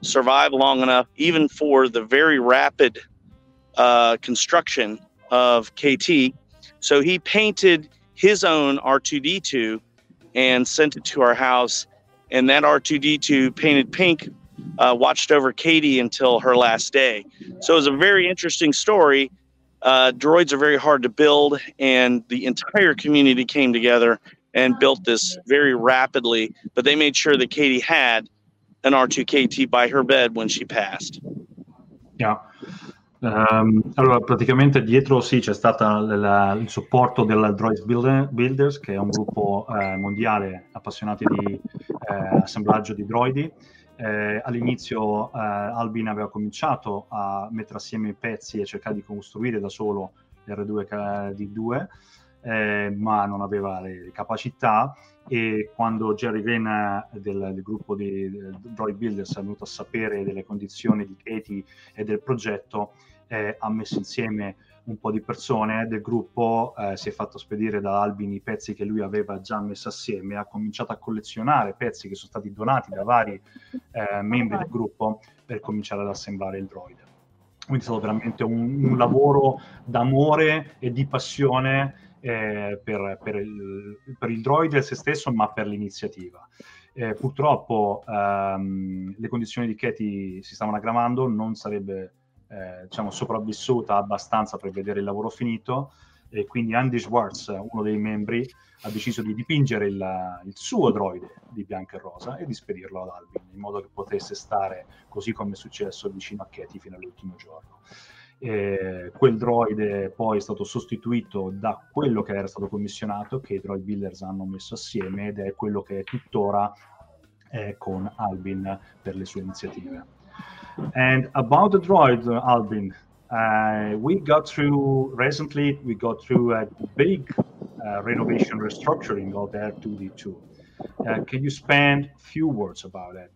Speaker 6: survive long enough, even for the very rapid uh, construction of KT. So he painted his own R2D2 and sent it to our house. And that R2D2 painted pink uh, watched over Katie until her last day. So it was a very interesting story. Uh, droids are very hard to build, and the entire community came together and built this very rapidly. But they made sure that Katie had an R2KT by her bed when she passed.
Speaker 4: Yeah. Um, allora, praticamente dietro sì c'è stato il supporto del Droid Builders, che è un gruppo eh, mondiale appassionati di eh, assemblaggio di droidi. Eh, all'inizio eh, Albin aveva cominciato a mettere assieme i pezzi e cercare di costruire da solo l'R2D2, eh, ma non aveva le, capacità e quando Jerry Vane del, del gruppo di Droid Builders è venuto a sapere delle condizioni di Katie e del progetto, eh, ha messo insieme un po' di persone del gruppo, eh, si è fatto spedire da Albin i pezzi che lui aveva già messo assieme, ha cominciato a collezionare pezzi che sono stati donati da vari eh, membri del gruppo per cominciare ad assemblare il droid. Quindi è stato veramente un, un lavoro d'amore e di passione eh, per, per, il, per, il, droid e se stesso, ma per l'iniziativa. Eh, purtroppo ehm, le condizioni di Katie si stavano aggravando, non sarebbe eh, diciamo, sopravvissuta abbastanza per vedere il lavoro finito e quindi Andy Schwartz, uno dei membri, ha deciso di dipingere il, il, suo droide di bianco e rosa e di spedirlo ad Alvin in modo che potesse stare così come è successo vicino a Katie fino all'ultimo giorno. E quel droide poi è stato sostituito da quello che era stato commissionato, che i droid builders hanno messo assieme ed è quello che è tuttora eh, con Albin per le sue iniziative. And about the droid, Albin, uh, we got through recently, we got through a big uh, renovation restructuring of the R2D2. Uh, can you spend a few words about it?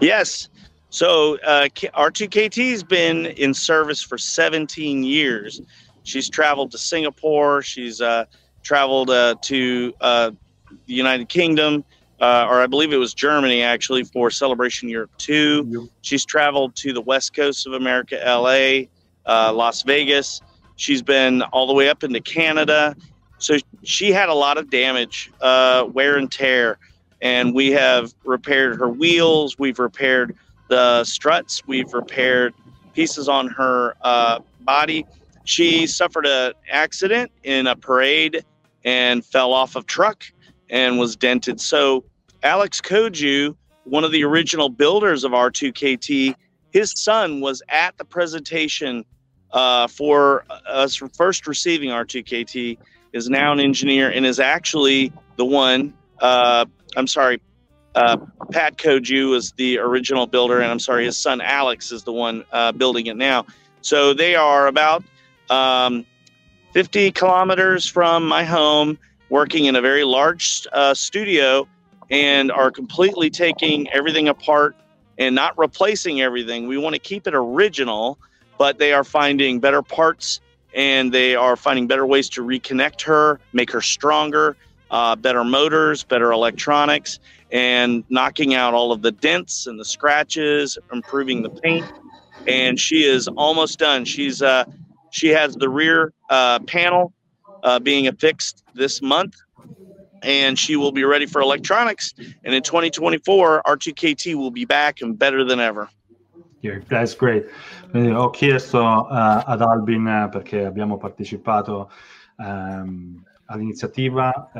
Speaker 6: Yes. So uh, R2KT has been in service for 17 years. She's traveled to Singapore. She's uh, traveled to the United Kingdom uh, or I believe it was Germany actually for Celebration Europe 2. Yep. She's traveled to the west coast of America, LA, uh, Las Vegas. She's been all the way up into Canada. So she had a lot of damage, uh, wear and tear. And we have repaired her wheels, we've repaired the struts, we've repaired pieces on her uh, body. She suffered an accident in a parade and fell off of truck and was dented. So Alex Koju, one of the original builders of R2KT, his son was at the presentation uh, for us first receiving R2KT, is now an engineer and is actually the one. Uh, I'm sorry, uh, Pat Koju is the original builder, and I'm sorry, his son Alex is the one uh, building it now. So they are about um, 50 kilometers from my home working in a very large uh, studio and are completely taking everything apart and not replacing everything. We want to keep it original, but they are finding better parts and they are finding better ways to reconnect her, make her stronger, uh, better motors, better electronics, and knocking out all of the dents and the scratches, improving the paint. And she is almost done. She's uh, she has the rear uh, panel uh, being affixed this month, and she will be ready for electronics. And in 2024, R2KT will be back and better than ever.
Speaker 4: Yeah, that's great. ho chiesto uh, ad Albin uh, perché abbiamo partecipato um, all'iniziativa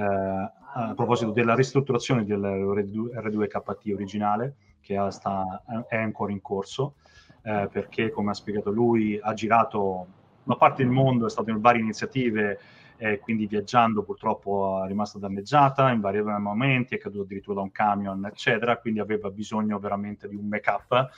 Speaker 4: a proposito della ristrutturazione del R2KT originale che sta, è ancora in corso eh, perché come ha spiegato lui ha girato una parte del mondo, è stato in varie iniziative e quindi viaggiando purtroppo è rimasta danneggiata in vari momenti, è caduto addirittura da un camion, eccetera, quindi aveva bisogno veramente di un backup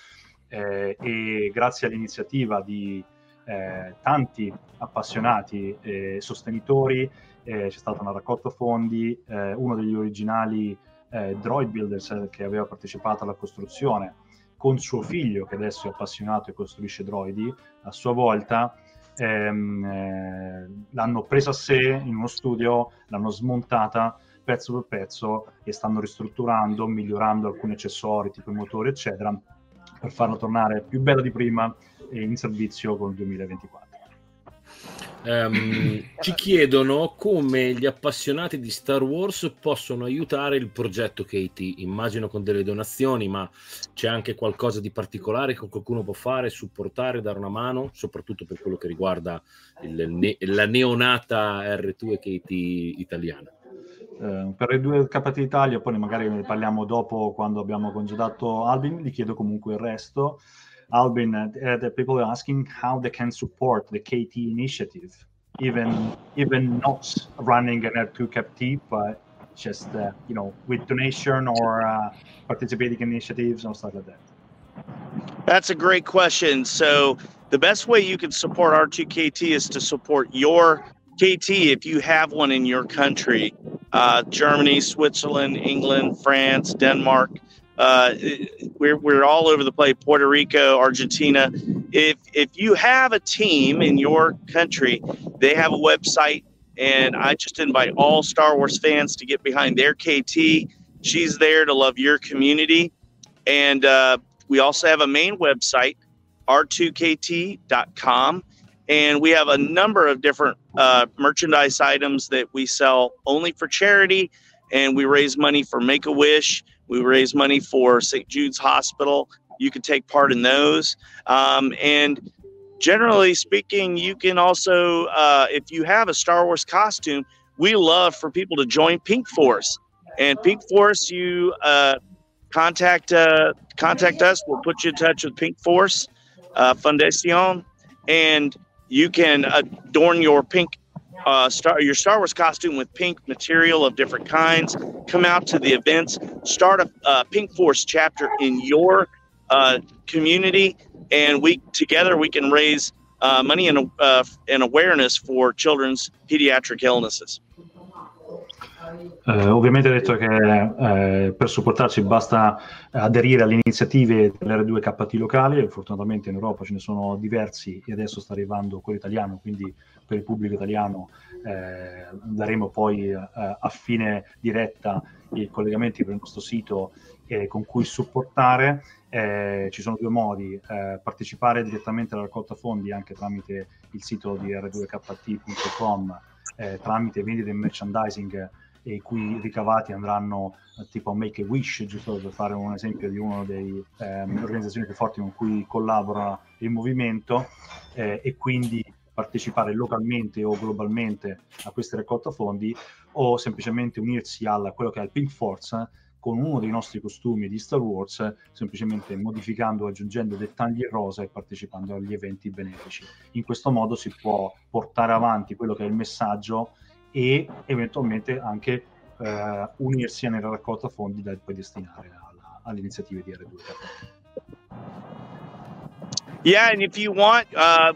Speaker 4: eh, e grazie all'iniziativa di eh, tanti appassionati e sostenitori eh, c'è stata una raccolta fondi, eh, uno degli originali eh, droid builders che aveva partecipato alla costruzione con suo figlio che adesso è appassionato e costruisce droidi a sua volta ehm, eh, l'hanno presa a sé in uno studio, l'hanno smontata pezzo per pezzo e stanno ristrutturando, migliorando alcuni accessori tipo i motori, eccetera, per farla tornare più bella di prima e in servizio con il 2024.
Speaker 3: Um, ci chiedono come gli appassionati di Star Wars possono aiutare il progetto Katie. Immagino con delle donazioni, ma c'è anche qualcosa di particolare che qualcuno può fare, supportare, dare una mano, soprattutto per quello che riguarda il, la neonata R2 Katie italiana.
Speaker 4: Uh, per le due KT Italia, poi magari ne parliamo dopo quando abbiamo congedato Albin, gli chiedo comunque il resto. Albin, uh, the people are asking how they can support the KT initiative, even even not running an R2 KT, but just uh, you know with donation or uh, participating initiatives and stuff like that.
Speaker 6: That's a great question. So the best way you can support R2KT is to support your KT if you have one in your country. Uh, Germany, Switzerland, England, France, Denmark. Uh, we're, we're all over the place. Puerto Rico, Argentina. If if you have a team in your country, they have a website, and I just invite all Star Wars fans to get behind their KT. She's there to love your community, and uh, we also have a main website, r2kt.com. And we have a number of different uh, merchandise items that we sell only for charity. And we raise money for Make a Wish. We raise money for St. Jude's Hospital. You can take part in those. Um, and generally speaking, you can also, uh, if you have a Star Wars costume, we love for people to join Pink Force. And Pink Force, you uh, contact uh, contact us. We'll put you in touch with Pink Force uh, Foundation, and you can adorn your pink uh, star your Star Wars costume with pink material of different kinds. Come out to the events. Start a, a Pink Force chapter in your uh, community, and we together we can raise uh, money and, uh, and awareness for children's pediatric illnesses.
Speaker 4: Eh, ovviamente ha detto che eh, per supportarci basta aderire alle iniziative dell'R2KT locali, fortunatamente in Europa ce ne sono diversi e adesso sta arrivando quello italiano, quindi per il pubblico italiano eh, daremo poi eh, a fine diretta i collegamenti per il nostro sito eh, con cui supportare. Eh, ci sono due modi, partecipare direttamente alla raccolta fondi anche tramite il sito di r2kt.com, tramite vendita e merchandising e i cui ricavati andranno eh, tipo a Make a Wish, giusto per fare un esempio di una delle ehm, organizzazioni più forti con cui collabora il movimento eh, e quindi partecipare localmente o globalmente a queste raccolta fondi o semplicemente unirsi a quello che è il Pink Force con uno dei nostri costumi di Star Wars, semplicemente modificando, aggiungendo dettagli rosa e partecipando agli eventi benefici. In questo modo si può portare avanti quello che è il messaggio e eventualmente anche uh, unirsi nella raccolta fondi da poi destinare alla, alle iniziative di R2.
Speaker 6: Yeah, and if you want, uh,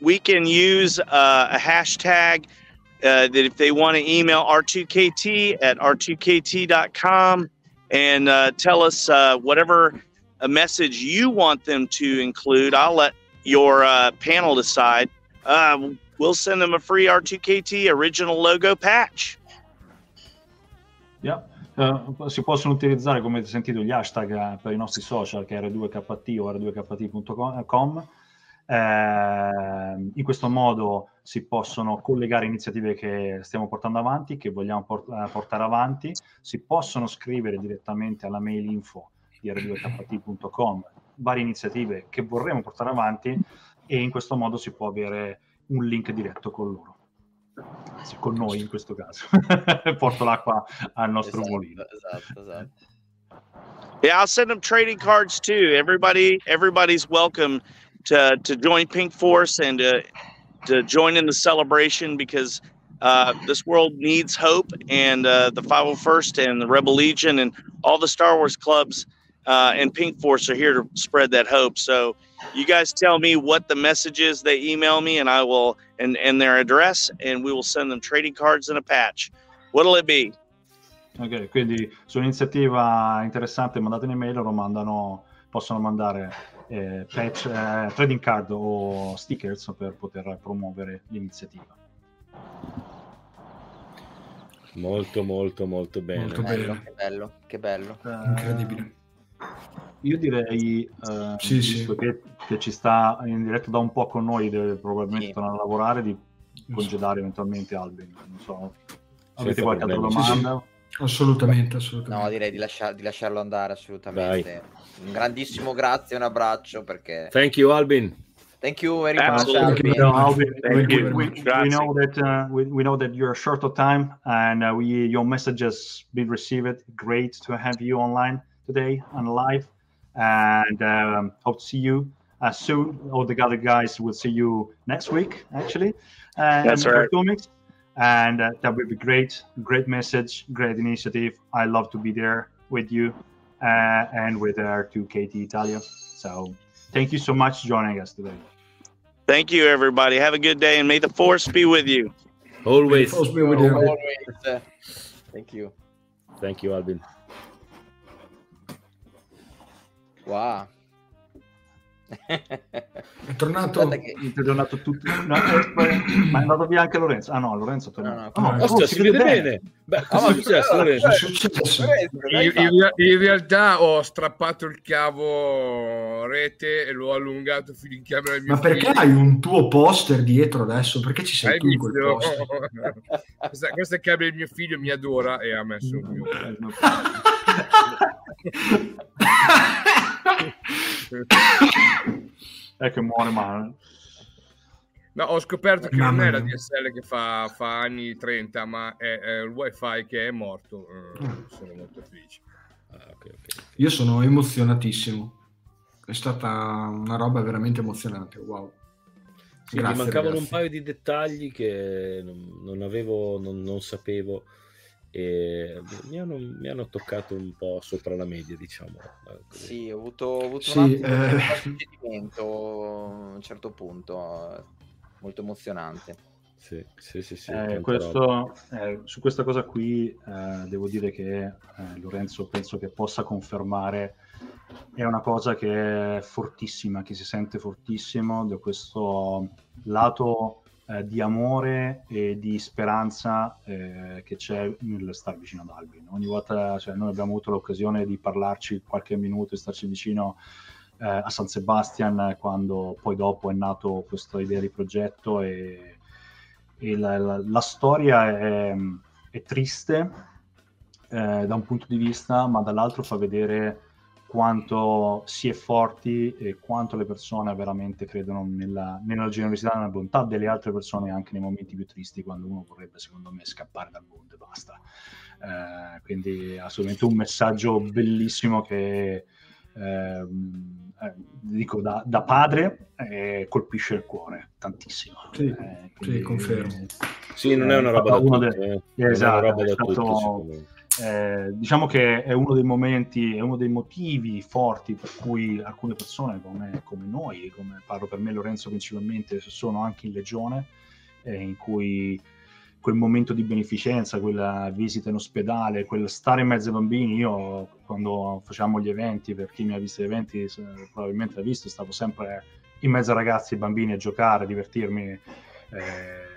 Speaker 6: we can use uh, a hashtag uh, that if they want to email R2KT at R2KT.com and uh, tell us uh, whatever message you want them to include, I'll let your uh, panel decide. We'll send them a free R2KT original logo patch.
Speaker 4: Yeah. Uh, si possono utilizzare, come avete sentito, gli hashtag eh, per i nostri social che è R2KT o R2KT.com. Eh, in questo modo si possono collegare iniziative che stiamo portando avanti, che vogliamo port- eh, portare avanti, si possono scrivere direttamente alla mail info di r2kt.com varie iniziative che vorremmo portare avanti e in questo modo si può avere un link diretto con loro. Con noi in questo caso. Porto l'acqua al nostro esatto, mulino. Esatto, esatto.
Speaker 6: Yeah, I'll send them trading cards too. Everybody, everybody's welcome to to join Pink Force and to to join in the celebration because uh, this world needs hope, and uh, the 501st and the Rebel Legion and all the Star Wars clubs uh, and Pink Force are here to spread that hope. So you guys tell me what the message is they email me, and I will and and their address, and we will send them trading cards and a patch. What'll it be?
Speaker 4: Ok, quindi su un'iniziativa interessante mandate un'email, lo mandano, possono mandare eh, patch, eh, trading card o stickers per poter promuovere l'iniziativa.
Speaker 3: Molto, molto, molto bene.
Speaker 1: Molto bello, che bello, che bello.
Speaker 2: Uh, Incredibile.
Speaker 4: Io direi, eh, sì, visto sì. Che, che, ci sta in diretta da un po' con noi, deve probabilmente sì. tornare a lavorare, di congedare eventualmente Albin. Non so, avete qualche altra domanda?
Speaker 2: Assolutamente, assolutamente.
Speaker 1: No, direi di, lasciar, di lasciarlo andare assolutamente. Dai. Un grandissimo grazie, un abbraccio perché...
Speaker 3: Thank you Albin.
Speaker 1: Thank you very much.
Speaker 6: Absolutely.
Speaker 4: Thank you.
Speaker 6: Thank
Speaker 4: we,
Speaker 6: you.
Speaker 4: we, we
Speaker 6: Grazie.
Speaker 4: know that uh, we, we know that you're short of time, and uh, we your message has been received. Great to have you online today and live, and um, hope to see you uh, soon. All the other guys will see you next week, actually. And
Speaker 6: That's right.
Speaker 4: Comics, and uh, that would be great. Great message, great initiative. I love to be there with you uh, and with our two KT Italia. So thank you so much for joining us today.
Speaker 6: Thank you, everybody. Have a good day, and may the force be with you.
Speaker 3: Always.
Speaker 2: Force be with you.
Speaker 1: Always. uh, Thank you.
Speaker 3: Thank you, Alvin.
Speaker 1: Wow.
Speaker 2: È tornato.
Speaker 1: Che-
Speaker 4: È tornato tutti. No, ma è andato via anche Lorenzo. Ah no, Lorenzo è tornato.
Speaker 1: No, no,
Speaker 4: Oh,
Speaker 2: no.
Speaker 4: oh,
Speaker 3: Ostia, si vede bene. Beh, cosa è successo, Lorenzo?
Speaker 2: Cosa è successo?
Speaker 5: In, in rea- in realtà ho strappato il cavo rete e l'ho allungato fino in camera del mio
Speaker 2: Ma perché
Speaker 5: figlio.
Speaker 2: hai un tuo poster dietro adesso? Perché ci sei
Speaker 5: Hai
Speaker 2: tu in quel poster?
Speaker 5: questa, questa è il cambio del mio figlio, mi adora e ha messo il mio.
Speaker 4: È che muore male.
Speaker 5: No, ho scoperto che non
Speaker 2: Mamma
Speaker 5: è la. DSL che fa, fa anni 30, ma è, è il wifi che è morto. Eh, sono molto felice.
Speaker 3: Ah, ok, ok.
Speaker 2: Io sono emozionatissimo. È stata una roba veramente emozionante. Wow.
Speaker 3: Sì, mi
Speaker 2: Grazie,
Speaker 3: mancavano
Speaker 2: ragazzi.
Speaker 3: un paio di dettagli che non, non avevo, non, non sapevo e mi hanno, mi hanno toccato un po' sopra la media, diciamo. eh, così.
Speaker 1: Sì, ho avuto, ho avuto
Speaker 2: Sì,
Speaker 1: un attimo
Speaker 2: eh.
Speaker 1: a un certo punto, eh, molto emozionante.
Speaker 3: Sì, sì, sì, sì,
Speaker 4: Eh, questo, eh, su questa cosa qui eh, devo dire che eh, Lorenzo penso che possa confermare è una cosa che è fortissima, che si sente fortissimo da questo lato eh, di amore e di speranza eh, che c'è nel star vicino ad Albin. Ogni volta cioè, noi abbiamo avuto l'occasione di parlarci qualche minuto e starci vicino eh, a San Sebastian quando poi dopo è nato questa idea di progetto e, e la, la- la storia è, è triste eh, da un punto di vista, ma dall'altro fa vedere quanto si è forti e quanto le persone veramente credono nella, nella generosità e nella bontà delle altre persone anche nei momenti più tristi, quando uno vorrebbe, secondo me, scappare dal mondo e basta. Eh, quindi assolutamente un messaggio bellissimo che ehm, eh, dico da, da padre eh, colpisce il cuore tantissimo.
Speaker 2: Sì,
Speaker 4: Eh,
Speaker 2: sì,
Speaker 4: quindi-
Speaker 2: confermo.
Speaker 3: Sì, non è una roba da tutti. è
Speaker 4: Esatto, è stato-
Speaker 3: tutti, me.
Speaker 4: Eh, diciamo che è uno dei momenti, è uno dei motivi forti per cui alcune persone come, come noi, come parlo per me Lorenzo principalmente, sono anche in legione, eh, in cui quel momento di beneficenza, quella visita in ospedale, quel stare in mezzo ai bambini, io quando facciamo gli eventi, per chi mi ha visto gli eventi probabilmente l'ha visto, stavo sempre in mezzo ai ragazzi e bambini a giocare, a divertirmi. eh,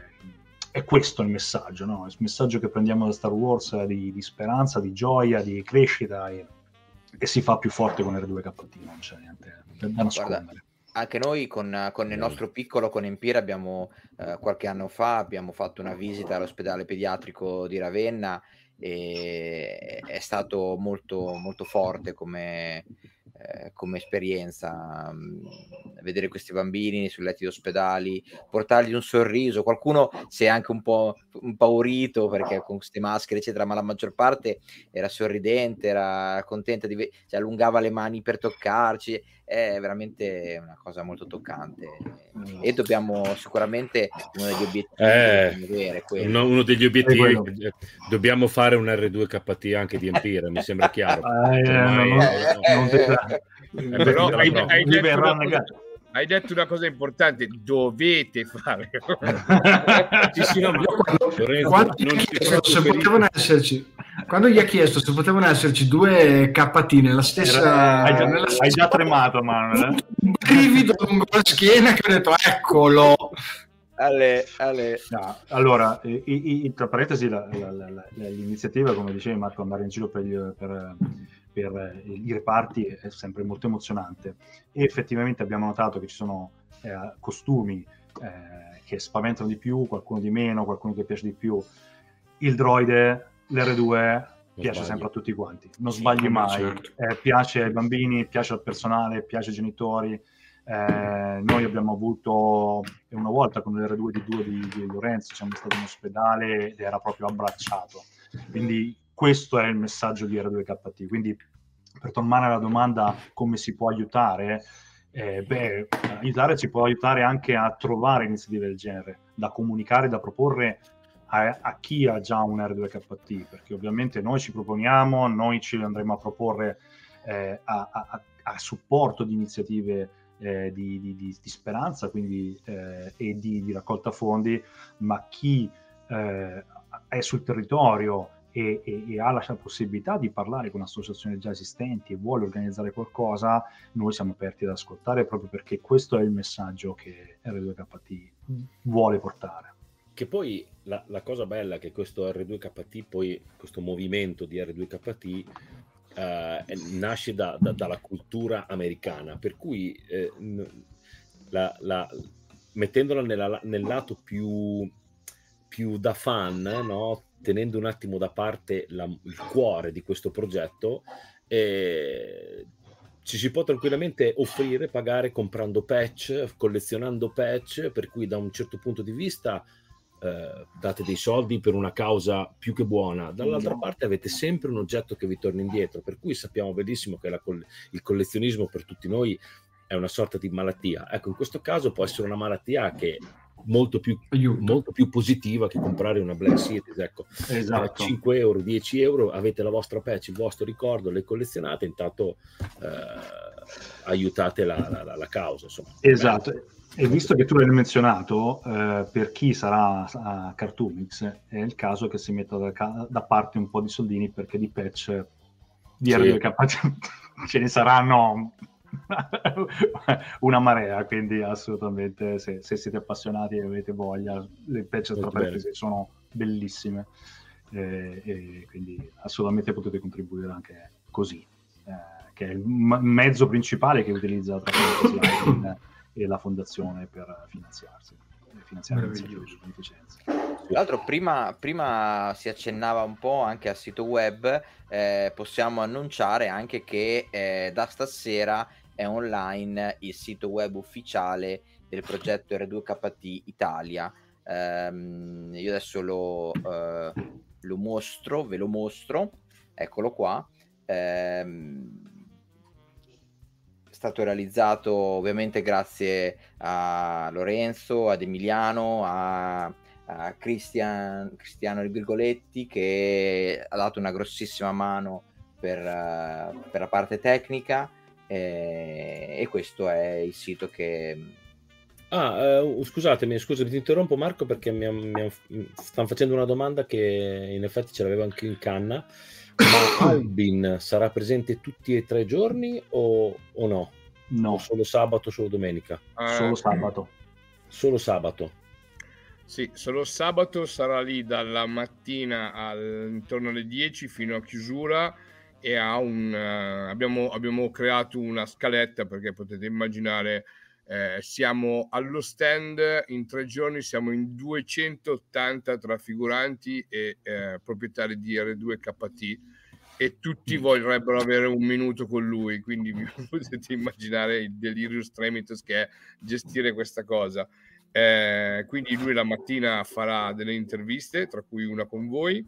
Speaker 4: è questo il messaggio, no? il messaggio che prendiamo da Star Wars di, di speranza, di gioia, di crescita e, e si fa più forte con R2KT, non c'è niente da nascondere.
Speaker 1: Anche noi con, con il nostro piccolo, con Empire, abbiamo eh, qualche anno fa abbiamo fatto una visita all'ospedale pediatrico di Ravenna e è stato molto, molto forte come, eh, come esperienza mh, vedere questi bambini sui letti d'ospedali, portargli un sorriso. Qualcuno si è anche un po' impaurito perché con queste maschere, eccetera, ma la maggior parte era sorridente, era contenta di ve- cioè, allungava le mani per toccarci. È veramente una cosa molto toccante e dobbiamo sicuramente uno degli obiettivi
Speaker 3: Eh. Uno, uno degli obiettivi eh, dobbiamo fare un R2KT anche di Empire, mi sembra chiaro.
Speaker 4: Eh,
Speaker 3: Ormai-
Speaker 4: non- non vedrà.
Speaker 3: Eh,
Speaker 5: Però hai, hai detto una hai detto una cosa importante, dovete fare.
Speaker 3: Sì, sì, no, ma Lorenzo,
Speaker 2: Quando gli
Speaker 3: non
Speaker 2: se potevano esserci, quando gli ha chiesto se potevano esserci due KT nella stessa,
Speaker 4: hai, già,
Speaker 2: nella
Speaker 4: hai già tremato, Manuel. eh?
Speaker 2: un brivido lungo la schiena che ho detto eccolo
Speaker 1: Ale, Ale.
Speaker 4: No, allora, i- i- i- tra parentesi, la- la- la- la- l'iniziativa, come dicevi Marco, andare in giro per, gli- per- per i reparti è sempre molto emozionante e effettivamente abbiamo notato che ci sono eh, costumi eh, che spaventano di più, qualcuno di meno, qualcuno che piace di più. Il droide, l'R2, piace
Speaker 3: sbagli.
Speaker 4: sempre a tutti quanti, non
Speaker 2: Sì,
Speaker 4: sbagli mai,
Speaker 2: certo.
Speaker 4: Eh, piace ai bambini, piace al personale, piace ai genitori, Eh, noi abbiamo avuto una volta con l'R2D2 di, di Lorenzo, siamo stati in ospedale ed era proprio abbracciato. Quindi questo è il messaggio di R2KT. Quindi per tornare alla domanda come si può aiutare, eh, beh, aiutare ci può aiutare anche a trovare iniziative del genere, da comunicare, da proporre a, a, chi ha già un R2KT, perché ovviamente noi ci proponiamo, noi ci andremo a proporre eh, a, a, a, supporto di iniziative eh, di, di, di, di, speranza quindi, eh, e di, raccolta fondi, ma chi eh, è sul territorio e, e, e, ha la possibilità di parlare con associazioni già esistenti e vuole organizzare qualcosa, noi siamo aperti ad ascoltare proprio perché questo è il messaggio che R2KT vuole portare.
Speaker 3: Che poi la, la cosa bella è che questo R2KT, poi questo movimento di R2KT eh, nasce da, da, dalla cultura americana, per cui eh, la, la, mettendola nella, nel lato più, più da fan, no? tenendo un attimo da parte il cuore di questo progetto, eh, ci si può tranquillamente offrire, pagare comprando patch, collezionando patch, per cui da un certo punto di vista eh, date dei soldi per una causa più che buona, dall'altra mm. parte avete sempre un oggetto che vi torna indietro, per cui sappiamo benissimo che la, il collezionismo per tutti noi è una sorta di malattia. Ecco, in questo caso può essere una malattia che molto più, molto più positiva che comprare una Black Series. Ecco, esatto. 5 euro, 10 euro, avete la vostra patch, il vostro ricordo, le collezionate, intanto eh, aiutate la, la, la, causa. Insomma.
Speaker 4: Esatto. E visto che tu l'hai menzionato, eh, per chi sarà a Cartoonix, è il caso che si metta da, da parte un po' di soldini perché di patch di sì. R2K ce ne saranno una marea, quindi assolutamente se, se, siete appassionati e avete voglia, le patch strategiche sono bellissime eh, e quindi assolutamente potete contribuire anche così, eh, che è il m- mezzo principale che utilizza tra e la fondazione per finanziarsi finanziare
Speaker 1: di beneficenza. Tra l'altro, prima, prima, si accennava un po' anche al sito web, eh, possiamo annunciare anche che eh, da stasera è online il sito web ufficiale del progetto R2KT Italia. Um, io adesso lo, uh, lo, mostro, ve lo mostro, eccolo qua. Um, è stato realizzato ovviamente grazie a Lorenzo, ad Emiliano, a, a Cristian, Cristiano Virgoletti che ha dato una grossissima mano per, uh, per la parte tecnica e, e questo è il sito che...
Speaker 3: Ah, uh, scusatemi, scusami, ti interrompo Marco perché mi, mi, stanno facendo una domanda che in effetti ce l'avevo anche in canna. Ma Albin sarà presente tutti e tre i giorni o, o no?
Speaker 4: No. O
Speaker 3: solo sabato, solo domenica?
Speaker 4: Uh, solo sabato.
Speaker 3: Solo sabato.
Speaker 5: Sì, solo sabato sarà lì dalla mattina al, intorno alle 10 fino a chiusura e ha un, uh, abbiamo, abbiamo, creato una scaletta perché potete immaginare eh, siamo allo stand in tre giorni siamo in 280 tra figuranti e eh, proprietari di R2KT e tutti mm. vorrebbero avere un minuto con lui quindi vi potete immaginare il delirious tremitus che è gestire questa cosa eh, quindi lui la mattina farà delle interviste tra cui una con voi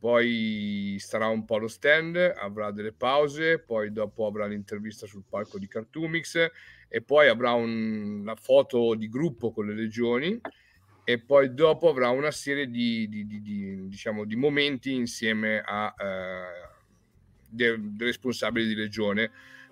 Speaker 5: poi starà un po' allo stand, avrà delle pause, poi dopo avrà l'intervista sul palco di Cartoomix e poi avrà una foto di gruppo con le legioni e poi dopo avrà una serie di, di, di, di diciamo, di momenti insieme a eh, dei, dei responsabili di legione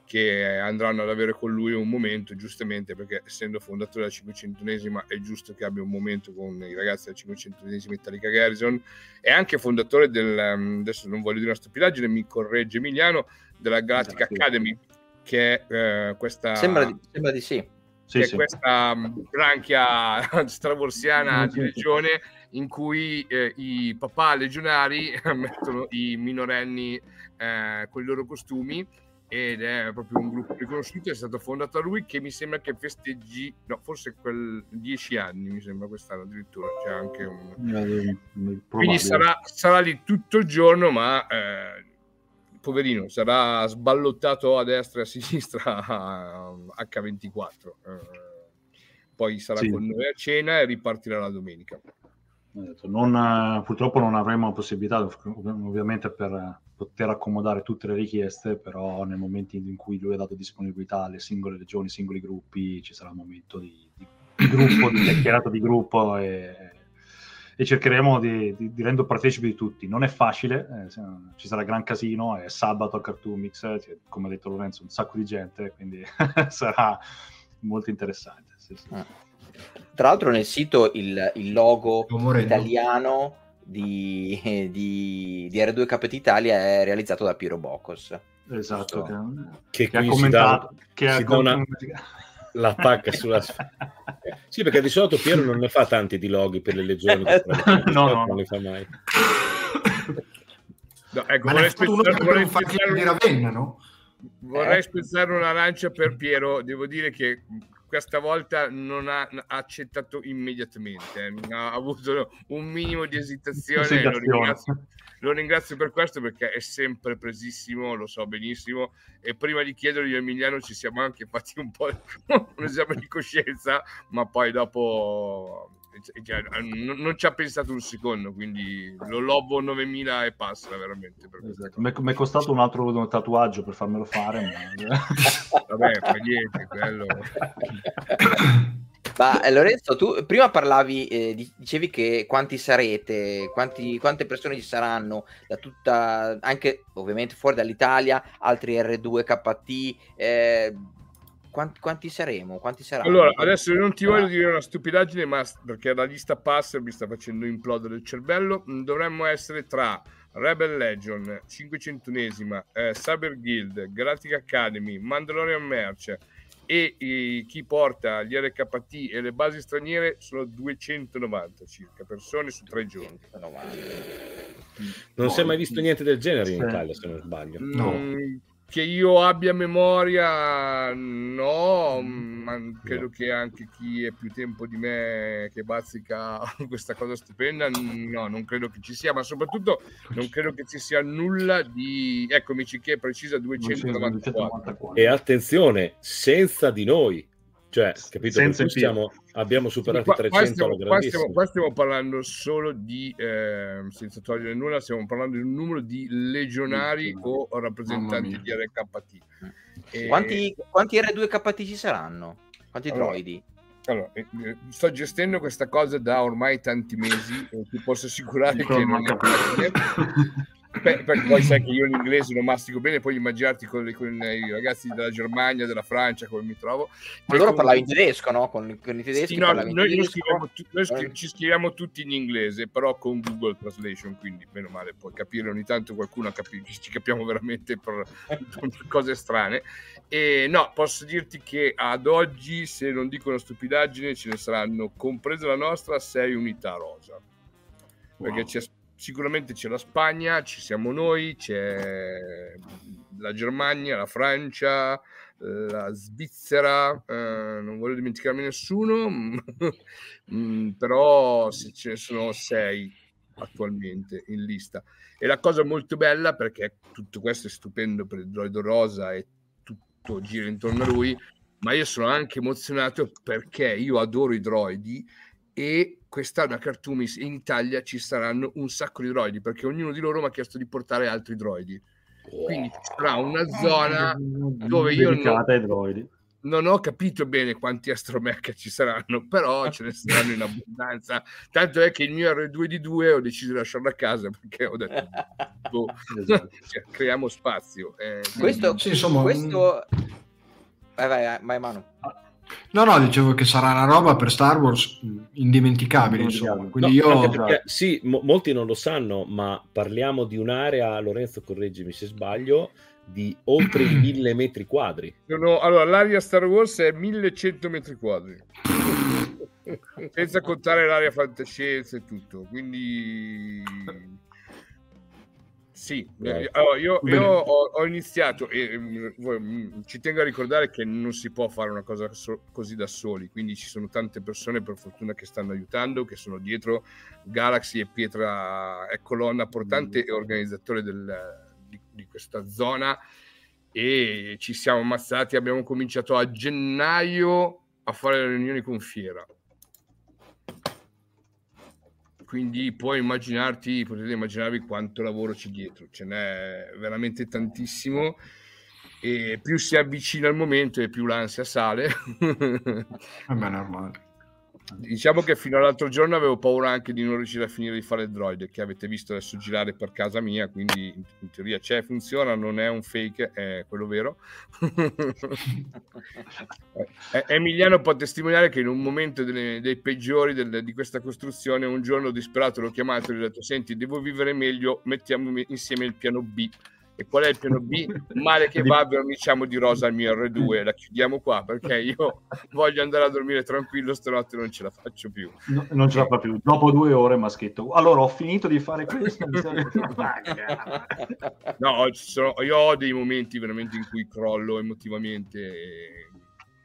Speaker 5: che andranno ad avere con lui un momento, giustamente perché essendo fondatore della 501esima è giusto che abbia un momento con i ragazzi della 501esima Italica Garrison, è anche fondatore del, um, adesso non voglio dire una stupidaggine, mi corregge Emiliano, della Galactic esatto. Academy, che è uh, questa...
Speaker 1: Sembra di, sembra di sì.
Speaker 5: Sì, sì. questa um, branchia stravorsiana di legione in cui eh, i papà legionari mettono i minorenni eh, con i loro costumi ed è proprio un gruppo riconosciuto, è stato fondato da lui che mi sembra che festeggi, no, forse quel dieci anni, mi sembra quest'anno addirittura, c'è anche un... Quindi sarà, sarà, lì tutto il giorno, ma eh, poverino, sarà sballottato a destra e a sinistra a H24. Eh, poi sarà sì. con noi a cena e ripartirà la domenica.
Speaker 4: Non, purtroppo non avremo possibilità, ovviamente, per poter accomodare tutte le richieste, però nel momento in cui lui ha dato disponibilità alle singole regioni, singoli gruppi, ci sarà un momento di, di, di gruppo, di chiacchierato di gruppo e, e cercheremo di, di, di, rendere partecipi di tutti. Non è facile, eh, ci sarà gran casino, è sabato a Cartoon Mix, cioè, come ha detto Lorenzo, un sacco di gente, quindi sarà molto interessante. Sì, sì. Ah.
Speaker 1: Tra l'altro nel sito il, il logo italiano di, di, di, R2KT Italia è realizzato da Piero Bocos.
Speaker 4: Esatto,
Speaker 3: che, che, che ha commentato che ha una... l'attacca sulla sì perché di solito Piero non ne fa tanti di loghi per le legioni
Speaker 4: no, no,
Speaker 3: non ne fa mai
Speaker 2: no, ecco, vorrei spezzare, vorrei spezzare, di Ravenna, no?
Speaker 5: vorrei eh? spezzare una lancia per Piero devo dire che questa volta non ha, accettato immediatamente, eh. ha avuto un minimo di esitazione. Lo ringrazio, lo ringrazio, per questo perché è sempre presissimo, lo so benissimo. E prima di chiedergli a Emiliano ci siamo anche fatti un po' un esame di coscienza, ma poi dopo cioè, non, non, ci ha pensato un secondo, quindi lo lobo 9000 e passa veramente.
Speaker 4: Esatto. Mi è costato un altro tatuaggio per farmelo fare. Ma...
Speaker 5: Vabbè, fa niente, quello...
Speaker 1: Ma eh, Lorenzo, tu prima parlavi, eh, dicevi che quanti sarete, quanti, quante persone ci saranno da tutta, anche ovviamente fuori dall'Italia, altri R2KT, eh, quanti, quanti, saremo? Quanti saranno?
Speaker 5: Allora, adesso non ti voglio dire una stupidaggine, ma perché la lista passa mi sta facendo implodere il cervello. Mm, dovremmo essere tra Rebel Legion, 501esima, eh, Cyber Guild, Galactic Academy, Mandalorian Merch e eh, chi porta gli RKT e le basi straniere sono 290 circa persone su tre giorni. 290.
Speaker 3: Non si è mai visto niente del genere in Italia, se non sbaglio.
Speaker 5: No. Mm, che io abbia memoria, no, ma credo che anche chi è più tempo di me che bazzica questa cosa stupenda, no, non credo che ci sia, ma soprattutto non credo che ci sia nulla di, eccomi che precisa 294.
Speaker 3: E attenzione, senza di noi, cioè, capito? Senza siamo, abbiamo superato qua, 300 qua
Speaker 5: stiamo, qua stiamo, qua stiamo, parlando solo di, eh, senza togliere nulla, stiamo parlando di un numero di legionari o rappresentanti di RKT.
Speaker 1: E... Quanti, quanti R2KT ci saranno? Quanti allora, droidi?
Speaker 5: Allora, eh, eh, sto gestendo questa cosa da ormai tanti mesi e ti posso assicurare che non è. Beh, perché poi sai che io l'inglese lo mastico bene, poi immaginarti con, con, i ragazzi della Germania, della Francia, come mi trovo.
Speaker 1: Ma loro parlano in tedesco, no? Con, con i tedeschi. Sì, no,
Speaker 5: noi, noi, scriviamo, noi scri- ci scriviamo tutti in inglese, però con Google Translation, quindi meno male puoi capire ogni tanto qualcuno capi- ci capiamo veramente per, cose strane. E no, posso dirti che ad oggi, se non dico una stupidaggine, ce ne saranno, compresa la nostra, sei unità rosa. Perché wow. c'è sicuramente c'è la Spagna, ci siamo noi, c'è la Germania, la Francia, la Svizzera, eh, non voglio dimenticarmi nessuno, mm, però ce ne sono sei attualmente in lista. E la cosa molto bella, perché tutto questo è stupendo per il droido rosa e tutto gira intorno a lui, ma io sono anche emozionato perché io adoro i droidi e quest'anno a Cartoomis in Italia ci saranno un sacco di droidi perché ognuno di loro mi ha chiesto di portare altri droidi. Quindi ci sarà una zona dove io non, non, ho capito bene quanti astromech ci saranno, però ce ne saranno in abbondanza. Tanto è che il mio R2D2 ho deciso di lasciarlo a casa perché ho detto boh, cioè, creiamo spazio.
Speaker 1: Eh, questo, sì, insomma, questo... Vai, vai, vai, Manu.
Speaker 2: No, no, dicevo che sarà una roba per Star Wars indimenticabile, insomma. Quindi no, io...
Speaker 3: perché, sì, mo- molti non lo sanno, ma parliamo di un'area, Lorenzo correggimi se sbaglio, di oltre mille metri quadri.
Speaker 5: No, allora, l'area Star Wars è 1100 metri quadri. Senza contare l'area fantascienza e tutto. Quindi sì, eh, allora, io, io ho, ho, iniziato e eh, ci tengo a ricordare che non si può fare una cosa so, così da soli, quindi ci sono tante persone per fortuna che stanno aiutando, che sono dietro. Galaxy e Pietra è colonna portante mm. e organizzatore del, di, di questa zona e ci siamo ammazzati, abbiamo cominciato a gennaio a fare le riunioni con Fiera. Quindi puoi immaginarti, potete immaginarvi quanto lavoro c'è dietro, ce n'è veramente tantissimo e più si avvicina il momento e più l'ansia sale.
Speaker 2: È normale.
Speaker 5: Diciamo che fino all'altro giorno avevo paura anche di non riuscire a finire di fare il droid che avete visto adesso girare per casa mia, quindi in, teoria c'è, funziona, non è un fake, è quello vero. Emiliano può testimoniare che in un momento delle, dei peggiori del, di questa costruzione, un giorno disperato l'ho chiamato e gli ho detto senti, devo vivere meglio, mettiamo insieme il piano B e qual è il piano B? Male che va, verniciamo di rosa al mio R2, la chiudiamo qua perché io voglio andare a dormire tranquillo, stanotte non ce la faccio più.
Speaker 4: No, non ce la fa più. Dopo due ore mi ha scritto, allora ho finito di fare questo.
Speaker 5: no, sono, io ho dei momenti veramente in cui crollo emotivamente.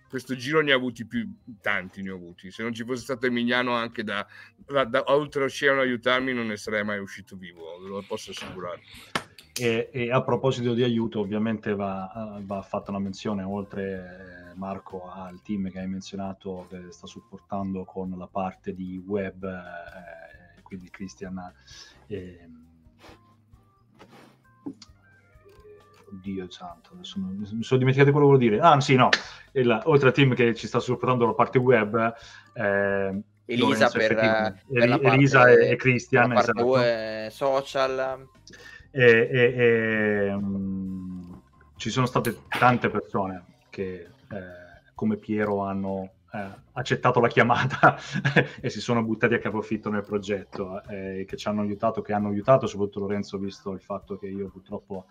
Speaker 5: Questo giro ne ha avuti più, tanti ne ho avuti. Se non ci fosse stato Emiliano anche da, da, da oltreoceano a aiutarmi, non ne sarei mai uscito vivo, lo posso assicurare.
Speaker 4: E, e, a proposito di aiuto, ovviamente va, va fatta una menzione, oltre eh, Marco, al team che hai menzionato che sta supportando con la parte di web, eh, quindi Christian. Eh, oddio santo, adesso mi sono dimenticato quello che volevo dire. Ah, sì, no, il, oltre al team che ci sta supportando la parte web, eh,
Speaker 1: Elisa, per,
Speaker 4: per Elisa parte, e, Christian,
Speaker 1: parte esatto. social
Speaker 4: e, e, e um, ci sono state tante persone che eh, come Piero hanno eh, accettato la chiamata e si sono buttati a capofitto nel progetto eh, che ci hanno aiutato, che hanno aiutato soprattutto Lorenzo visto il fatto che io purtroppo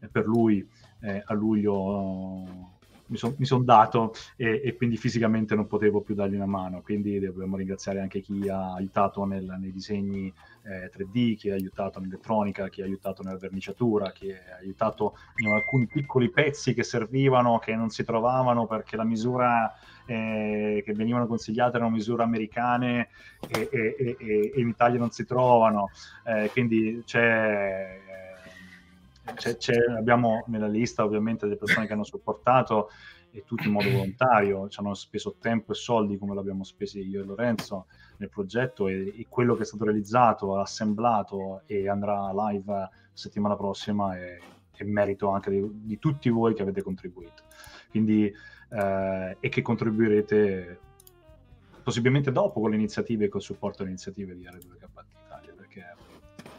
Speaker 4: eh, per lui eh, a luglio mi sono son dato e, e, quindi fisicamente non potevo più dargli una mano. Quindi dobbiamo ringraziare anche chi ha aiutato nel, nei disegni eh, 3D, chi ha aiutato nell'elettronica, chi ha aiutato nella verniciatura, chi ha aiutato in alcuni piccoli pezzi che servivano, che non si trovavano perché la misura eh, che venivano consigliate erano misure americane e, e, e, in Italia non si trovano. Eh, quindi c'è c'è, c'è, abbiamo nella lista ovviamente delle persone che hanno supportato e tutti in modo volontario, ci hanno speso tempo e soldi come l'abbiamo spesi io e Lorenzo nel progetto e, e quello che è stato realizzato, assemblato e andrà live settimana prossima è, è merito anche di, di, tutti voi che avete contribuito. Quindi, eh, e che contribuirete possibilmente dopo con le iniziative e col supporto alle iniziative di R2K Italia, perché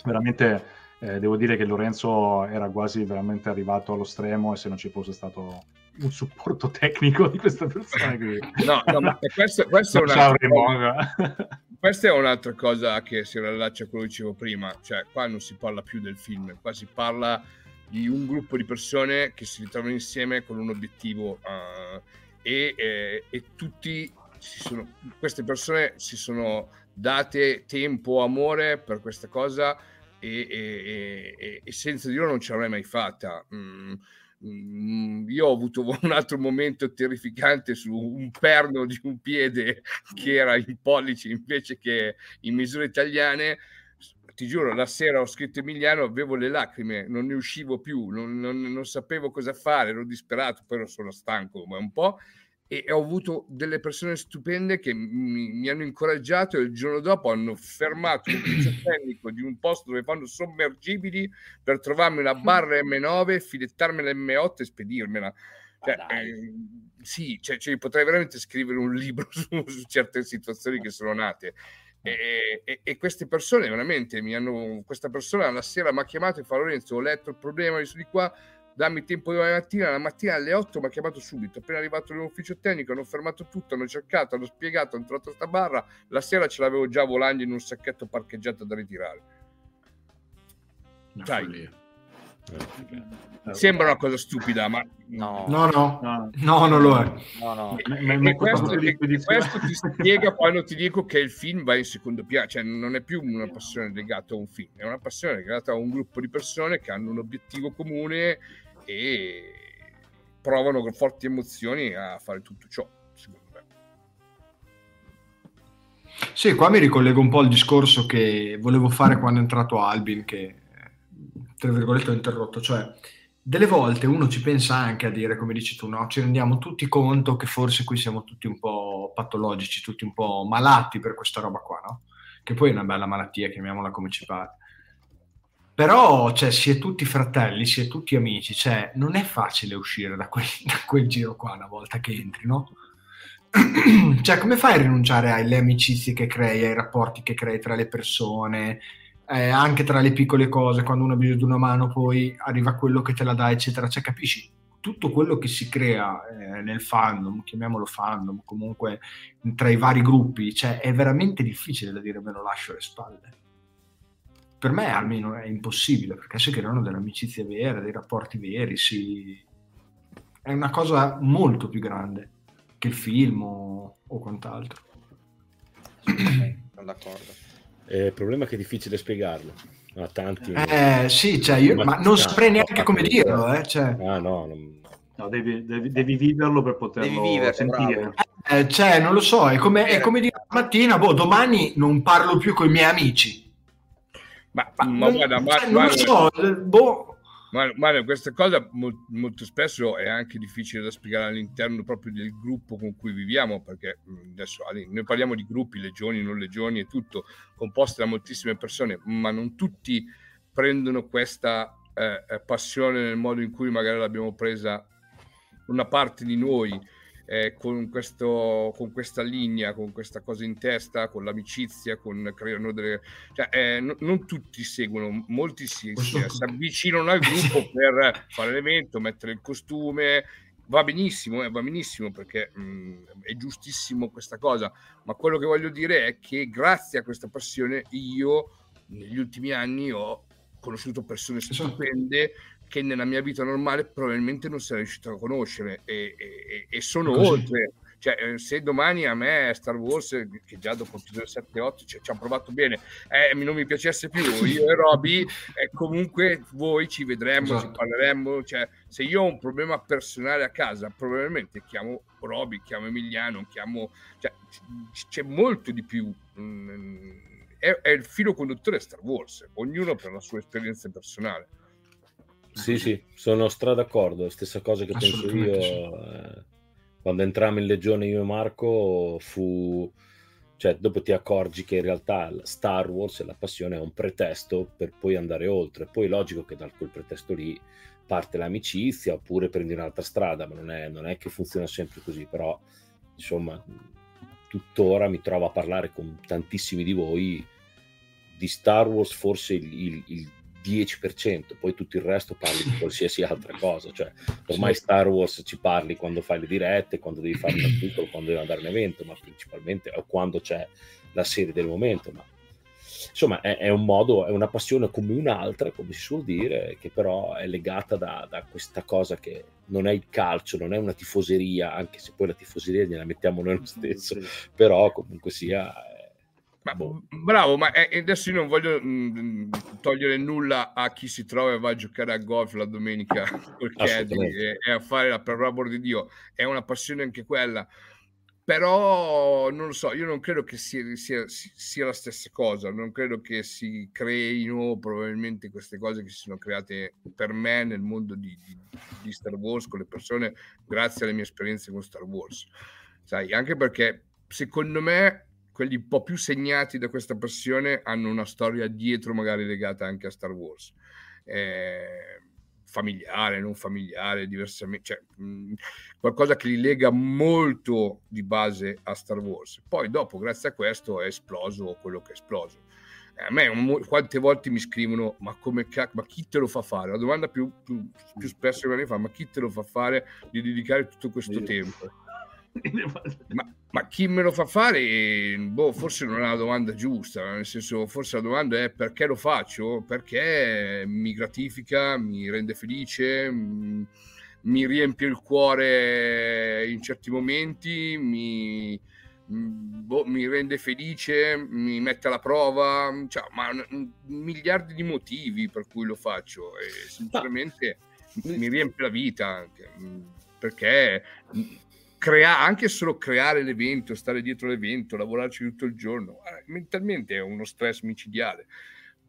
Speaker 4: veramente eh, devo dire che Lorenzo era quasi veramente arrivato allo stremo e se non ci fosse stato un supporto tecnico di questa persona qui...
Speaker 5: no, no, ma questo, questo è un'altra cosa, questa è un'altra cosa che si riallaccia a quello che dicevo prima, cioè qua non si parla più del film, qua si parla di un gruppo di persone che si ritrovano insieme con un obiettivo uh, e, eh, e, tutti sono, queste persone si sono date tempo, amore per questa cosa e, e, e, senza di loro non ce l'avrei mai fatta. Mm, mm, io ho avuto un altro momento terrificante su un perno di un piede che era in pollici invece che in misure italiane. Ti giuro, la sera ho scritto Emiliano, avevo le lacrime, non ne uscivo più, non, non, non sapevo cosa fare, ero disperato, però sono stanco ma un po' e ho avuto delle persone stupende che mi, mi, hanno incoraggiato e il giorno dopo hanno fermato un ufficio tecnico di un posto dove fanno sommergibili per trovarmi una barra M9, filettarmela M8 e spedirmela. Cioè, eh, sì, cioè, cioè, potrei veramente scrivere un libro su, su certe situazioni che sono nate. E, e, e, queste persone veramente mi hanno questa persona la sera mi ha chiamato e fa Lorenzo ho letto il problema di qua dammi tempo di mattina, la mattina alle 8 mi ha chiamato subito, appena arrivato nell'ufficio tecnico, hanno fermato tutto, hanno cercato, hanno spiegato, hanno trovato sta barra, la sera ce l'avevo già volando in un sacchetto parcheggiato da ritirare. Sai, Sembra una cosa stupida, ma
Speaker 2: no, no, no, no, no non lo è.
Speaker 5: No, no. E, e, questo, e, questo, ti spiega quando ti dico che il film va in secondo piano, cioè non è più una passione legata a un film, è una passione legata a un gruppo di persone che hanno un obiettivo comune e provano con forti emozioni a fare tutto ciò. Secondo me.
Speaker 2: Sì, qua mi ricollego un po' al discorso che volevo fare quando è entrato Albin, che tra virgolette ho interrotto, cioè delle volte uno ci pensa anche a dire, come dici tu, no? ci rendiamo tutti conto che forse qui siamo tutti un po' patologici, tutti un po' malati per questa roba qua, no? Che poi è una bella malattia, chiamiamola come ci pare. Però, cioè, si è tutti fratelli, si è tutti amici, cioè, non è facile uscire da quel, da quel giro qua una volta che entri, no? cioè, come fai a rinunciare alle amicizie che crei, ai rapporti che crei tra le persone, eh, anche tra le piccole cose, quando uno ha bisogno di una mano, poi arriva quello che te la dà, eccetera. Cioè, capisci? Tutto quello che si crea eh, nel fandom, chiamiamolo fandom, comunque tra i vari gruppi, cioè, è veramente difficile da dire me lo lascio alle spalle. Per me almeno è impossibile, perché si creano delle amicizie vere, dei rapporti veri, si... è una cosa molto più grande che il film o, o quant'altro.
Speaker 1: Sono d'accordo.
Speaker 3: Eh, il problema è che è difficile spiegarlo. A tanti.
Speaker 2: Eh, sì, cioè io, ma, non saprei neanche come dirlo. Eh, cioè.
Speaker 3: Ah, no, non...
Speaker 4: no devi, devi, devi, viverlo per poterlo vivere, sentire.
Speaker 2: Eh, cioè, non lo so, è come, è come dire mattina, boh, domani non parlo più con i miei amici.
Speaker 5: Ma, ma, ma, guarda, ma,
Speaker 2: cioè, non lo so, boh,
Speaker 5: Mario, questa cosa molto spesso è anche difficile da spiegare all'interno proprio del gruppo con cui viviamo, perché adesso noi parliamo di gruppi, legioni, non legioni e tutto, composti da moltissime persone, ma non tutti prendono questa eh, eh passione nel modo in cui magari l'abbiamo presa una parte di noi eh, con, questo, con questa linea, con questa cosa in testa, con l'amicizia, con creano delle... Cioè, eh, no, non tutti seguono, molti si, si, si avvicinano al gruppo per fare l'evento, mettere il costume, va benissimo, eh, va benissimo perché mh, è giustissimo questa cosa, ma quello che voglio dire è che grazie a questa passione io negli ultimi anni ho conosciuto persone esatto. Che nella mia vita normale probabilmente non sarei riuscito a conoscere e, e, e sono Così. oltre. Cioè, eh, se domani a me Star Wars, che già dopo episodio 7 8 ci, ci hanno provato bene, eh, non mi piacesse più, io e Roby, eh, comunque voi ci vedremo, esatto. ci parleremo. Cioè, se io ho un problema personale a casa, probabilmente chiamo Roby, chiamo Emiliano, chiamo... Cioè, c'è molto di più. Mm, è, è il filo conduttore Star Wars, ognuno per la sua esperienza personale.
Speaker 3: Sì, sì, sono stra d'accordo. Stessa cosa che penso io. Eh, quando entrammo in Legione io e Marco fu... Cioè, dopo ti accorgi che in realtà Star Wars e la passione è un pretesto per poi andare oltre. Poi è logico che da quel pretesto lì parte l'amicizia oppure prendi un'altra strada, ma non è, non è che funziona sempre così. Però, insomma, tuttora mi trovo a parlare con tantissimi di voi di Star Wars, forse il, il, il 10%, poi tutto il resto parli di qualsiasi altra cosa. Cioè, ormai Star Wars ci parli quando fai le dirette, quando devi fare un articolo, quando devi andare a un evento, ma principalmente o quando c'è la serie del momento. Ma insomma, è, è, un modo, è una passione come un'altra, come si suol dire, che però è legata da, da, questa cosa che non è il calcio, non è una tifoseria, anche se poi la tifoseria gliela mettiamo noi lo stesso, però comunque sia
Speaker 5: ma, boh. Bravo, ma eh, adesso io non voglio mh, mm, togliere nulla a chi si trova e va a giocare a golf la domenica col caddy e, e, a fare la parola di Dio. È una passione anche quella. Però non lo so, io non credo che sia, sia, sia la stessa cosa, non credo che si creino probabilmente queste cose che si sono create per me nel mondo di, di, di Star Wars con le persone grazie alle mie esperienze con Star Wars. Sai, anche perché secondo me quelli un po' più segnati da questa passione hanno una storia dietro, magari legata anche a Star Wars. Eh, familiare, non familiare, diversamente, cioè, mh, qualcosa che li lega molto di base a Star Wars. Poi dopo, grazie a questo, è esploso quello che è esploso. a me quante volte mi scrivono ma come cacchio, ma chi te lo fa fare? La domanda più, più, più spesso che mi fa, ma chi te lo fa fare di dedicare tutto questo tempo? ma, ma, chi me lo fa fare? Boh, forse non è la domanda giusta, nel senso, forse la domanda è perché lo faccio? Perché mi gratifica, mi rende felice, mm, mi riempie il cuore in certi momenti, mi, mm, boh, mi rende felice, mi mette alla prova, cioè, ma miliardi di motivi per cui lo faccio e sinceramente mi riempie la vita anche mm, perché crea- anche solo creare l'evento, stare dietro l'evento, lavorarci tutto il giorno, mentalmente è uno stress micidiale.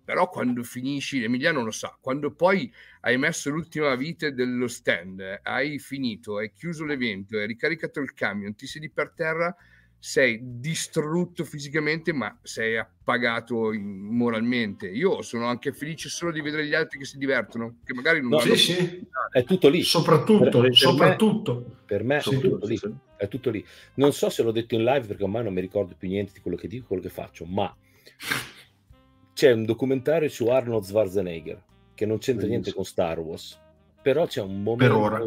Speaker 5: però quando finisci, Emiliano lo sa, quando poi hai messo l'ultima vite dello stand, hai finito, hai chiuso l'evento, hai ricaricato il camion, ti siedi per terra, sei distrutto fisicamente, ma sei appagato moralmente. Io sono anche felice solo di vedere gli altri che si divertono, che magari non
Speaker 2: no, sì, sì.
Speaker 3: È tutto lì.
Speaker 2: Soprattutto, per, per soprattutto.
Speaker 3: Me, per me sì, è, tutto lì, è tutto lì. Non so se l'ho detto in live perché ormai non mi ricordo più niente di quello che dico, quello che faccio, ma c'è un documentario su Arnold Schwarzenegger che non c'entra Benissimo. niente con Star Wars, però c'è un momento...
Speaker 2: Per ora.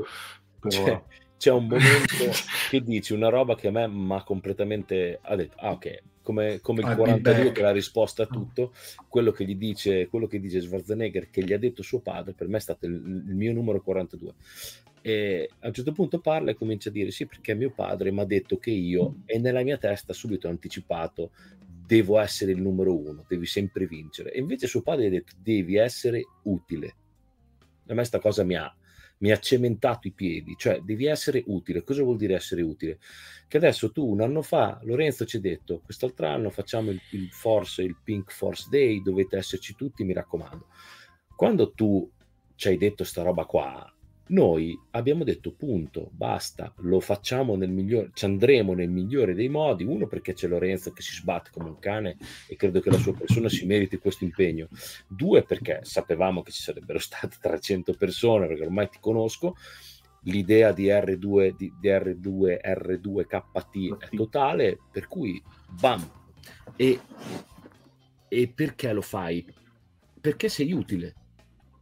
Speaker 2: Per
Speaker 3: ora c'è un momento che dici una roba che a me mi ha completamente ha detto ah ok come, come il 42 che è la risposta a tutto quello che gli dice quello che dice Schwarzenegger che gli ha detto suo padre per me è stato il, il mio numero 42 e a un certo punto parla e comincia a dire sì perché mio padre mi ha detto che io e nella mia testa subito anticipato devo essere il numero uno devi sempre vincere e invece suo padre gli ha detto devi essere utile a me questa cosa mi ha mi ha cementato i piedi, cioè devi essere utile. Cosa vuol dire essere utile? Che adesso tu un anno fa, Lorenzo ci ha detto, quest'altro anno facciamo il, il Force, il Pink Force Day, dovete esserci tutti, mi raccomando. Quando tu ci hai detto sta roba qua, noi abbiamo detto punto, basta, lo facciamo nel migliore, ci andremo nel migliore dei modi, uno perché c'è Lorenzo che si sbatte come un cane e credo che la sua persona si meriti questo impegno, due perché sapevamo che ci sarebbero state 300 persone, perché ormai ti conosco, l'idea di R2, di, di R2, R2KT è totale, per cui bam, e, e perché lo fai? Perché sei utile.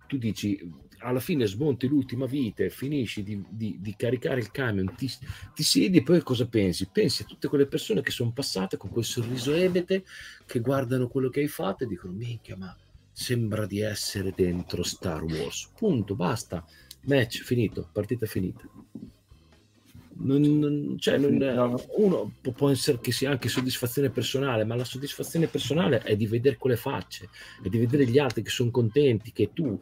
Speaker 3: Tu dici alla fine smonti l'ultima vite, finisci di, di, di caricare il camion, ti, ti, siedi e poi cosa pensi? Pensi a tutte quelle persone che sono passate con quel sorriso ebete, che guardano quello che hai fatto e dicono, minchia, ma sembra di essere dentro Star Wars. Punto, basta. Match finito, partita finita. Non, non, cioè non, uno può essere che sia anche soddisfazione personale, ma la soddisfazione personale è di vedere quelle facce, è di vedere gli altri che sono contenti, che tu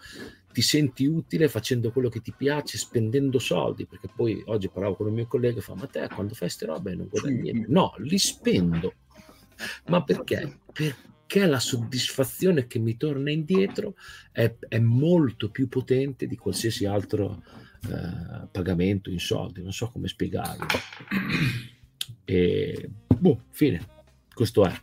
Speaker 3: ti senti utile facendo quello che ti piace, spendendo soldi, perché poi oggi parlavo con un mio collega e fa, ma te quando fai queste robe non guadagni niente. No, li spendo. Ma perché? Perché la soddisfazione che mi torna indietro è, è molto più potente di qualsiasi altro eh, pagamento in soldi, non so come spiegarlo. E, boh, fine. Questo è.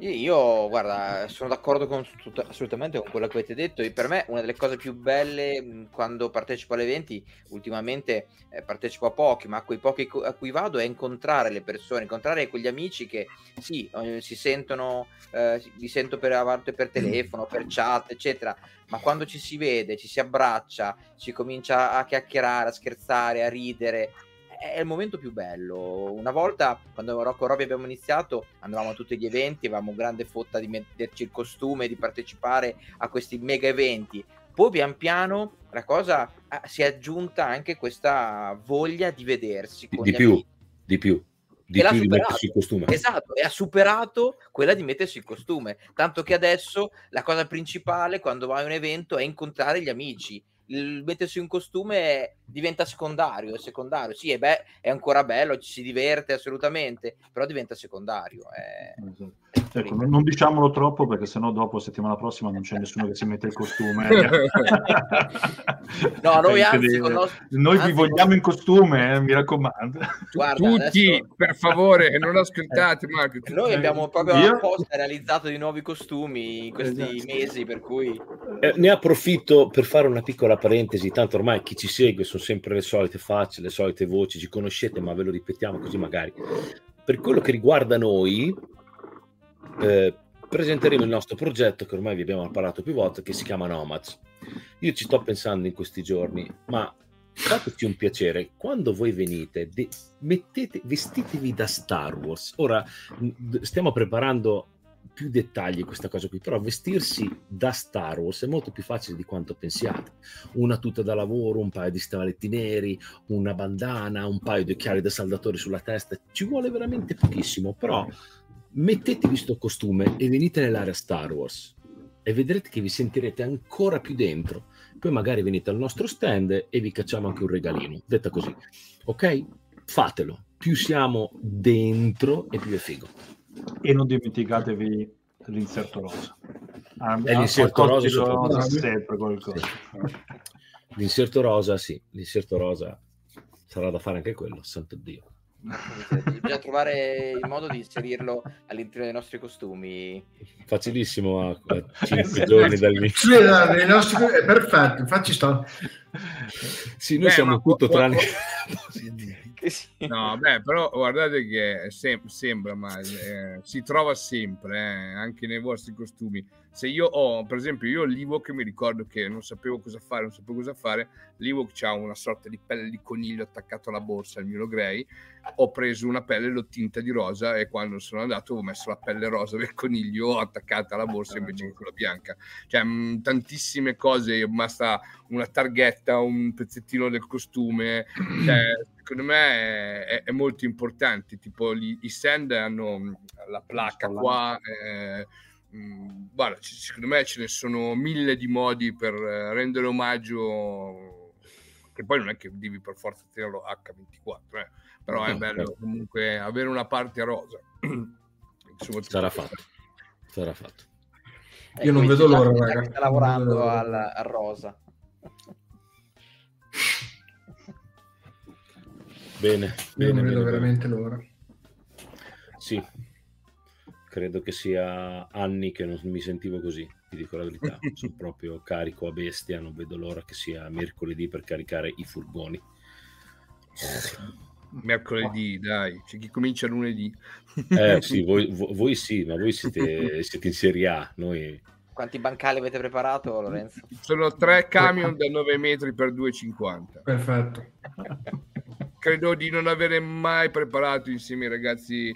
Speaker 1: Io, guarda, sono d'accordo con assolutamente con quello che avete detto. E per me, una delle cose più belle quando partecipo agli eventi, ultimamente eh, partecipo a pochi, ma a quei pochi a cui vado, è incontrare le persone, incontrare quegli amici che sì, eh, si sentono, eh, sento per, per telefono, per chat, eccetera, ma quando ci si vede, ci si abbraccia, si comincia a chiacchierare, a scherzare, a ridere, è il momento più bello. Una volta, quando Rocco e Robby abbiamo iniziato, andavamo a tutti gli eventi, avevamo grande fotta di metterci il costume, di partecipare a questi mega eventi. Poi pian piano la cosa ah, si è aggiunta anche questa voglia di vedersi.
Speaker 3: di, più, di più, di più di mettersi il costume.
Speaker 1: Esatto, e ha superato quella di mettersi il costume. Tanto che adesso la cosa principale quando vai a un evento è incontrare gli amici il mettersi un costume diventa secondario, è secondario. Sì, è, be- è ancora bello, ci si diverte assolutamente, però diventa secondario. È...
Speaker 4: Esatto. Ecco, non, non, diciamolo troppo perché sennò dopo settimana prossima non c'è nessuno che si mette il costume.
Speaker 1: no, noi anzi, nostro...
Speaker 4: noi anzi, vi vogliamo in costume, eh, mi raccomando.
Speaker 5: Guarda, Tutti, adesso... per favore, non ascoltate Marco.
Speaker 1: Noi abbiamo proprio Io... apposta realizzato di nuovi costumi in questi esatto. mesi, per cui...
Speaker 3: Eh, ne approfitto per fare una piccola parentesi, tanto ormai chi ci segue sono sempre le solite facce, le solite voci, ci conoscete, ma ve lo ripetiamo così magari. Per quello che riguarda noi, eh, presenteremo il nostro progetto che ormai vi abbiamo parlato più volte, che si chiama Nomads. Io ci sto pensando in questi giorni, ma fateci un piacere, quando voi venite, de- mettete, vestitevi da Star Wars. Ora stiamo preparando più dettagli questa cosa qui, però vestirsi da Star Wars è molto più facile di quanto pensiate. Una tuta da lavoro, un paio di stivaletti neri, una bandana, un paio di occhiali da saldatore sulla testa, ci vuole veramente pochissimo, però mettetevi sto costume e venite nell'area Star Wars e vedrete che vi sentirete ancora più dentro. Poi magari venite al nostro stand e vi cacciamo anche un regalino, detta così. Ok? Fatelo. Più siamo dentro e più è figo.
Speaker 4: E non dimenticatevi l'inserto rosa. Ah,
Speaker 3: è l'inserto rosa,
Speaker 4: rosa sempre qualcosa.
Speaker 3: L'inserto rosa, sì, l'inserto rosa sarà da fare anche quello, santo Dio.
Speaker 1: Bisogna trovare il modo di inserirlo all'interno dei nostri costumi.
Speaker 3: Facilissimo a 5 giorni dall'inizio.
Speaker 2: Sì, dai, nostri... è perfetto, infatti sto.
Speaker 3: Sì, noi Beh, siamo tutto tranne...
Speaker 5: No, beh, però guardate che sem- sembra, ma eh, si trova sempre, eh, anche nei vostri costumi. Se io ho, per esempio, io l'Ewok mi ricordo che non sapevo cosa fare, non sapevo cosa fare. L'Ewok ha una sorta di pelle di coniglio attaccato alla borsa, il mio Grey. Ho preso una pelle, l'ho tinta di rosa e quando sono andato ho messo la pelle rosa del coniglio attaccata alla borsa invece che quella bianca. Cioè, mh, tantissime cose, basta una targhetta, un pezzettino del costume. Cioè, secondo me è, è, molto importante. Tipo gli, i Sand hanno mm, la placca qua. Eh, mh, guarda, c- secondo me ce ne sono mille di modi per eh, rendere omaggio. Che poi non è che devi per forza tenerlo H24, eh. però è bello certo. comunque avere una parte rosa.
Speaker 3: Sarà fatto. Sarà fatto.
Speaker 2: Io non vedo l'ora, ragazzi.
Speaker 1: Sta lavorando al, al rosa.
Speaker 3: Bene,
Speaker 2: bene.
Speaker 3: non
Speaker 2: vedo veramente l'ora.
Speaker 3: Sì, credo che sia anni che non mi sentivo così, ti dico la verità. Sono proprio carico a bestia, non vedo l'ora che sia mercoledì per caricare i furgoni.
Speaker 5: Mercoledì, dai, c'è chi comincia lunedì.
Speaker 3: Eh sì, voi, voi sì, ma voi siete, siete in Serie A, noi...
Speaker 1: Quanti bancali avete preparato, Lorenzo?
Speaker 5: Sono tre camion da 9 metri per 2,50.
Speaker 2: Perfetto.
Speaker 5: Credo di non avere mai preparato insieme ai ragazzi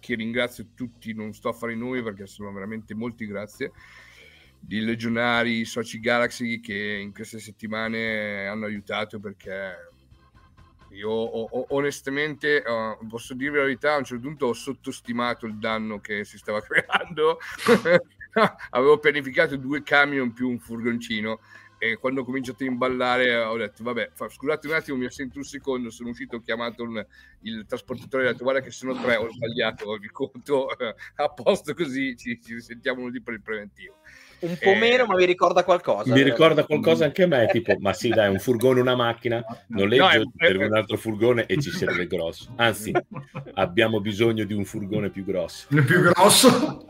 Speaker 5: che ringrazio tutti, non sto a fare i nomi perché sono veramente molti grazie, di legionari, soci Galaxy che in queste settimane hanno aiutato perché io onestamente uh, posso dirvi la verità, a un certo punto ho sottostimato il danno che si stava creando. Avevo pianificato due camion più un furgoncino e quando ho cominciato a imballare ho detto vabbè fa, scusate un attimo mi assento un secondo sono uscito ho chiamato un, il trasportatore e ho detto guarda che sono tre ho sbagliato il conto a posto così ci, ci risentiamo lunedì per il preventivo
Speaker 1: un po' eh, meno, ma vi ricorda qualcosa.
Speaker 3: Mi ricorda qualcosa anche a me, tipo, ma sì, dai, un furgone, una macchina, noleggio no, per un altro furgone e ci serve grosso. Anzi, abbiamo bisogno di un furgone più grosso.
Speaker 2: Il più grosso?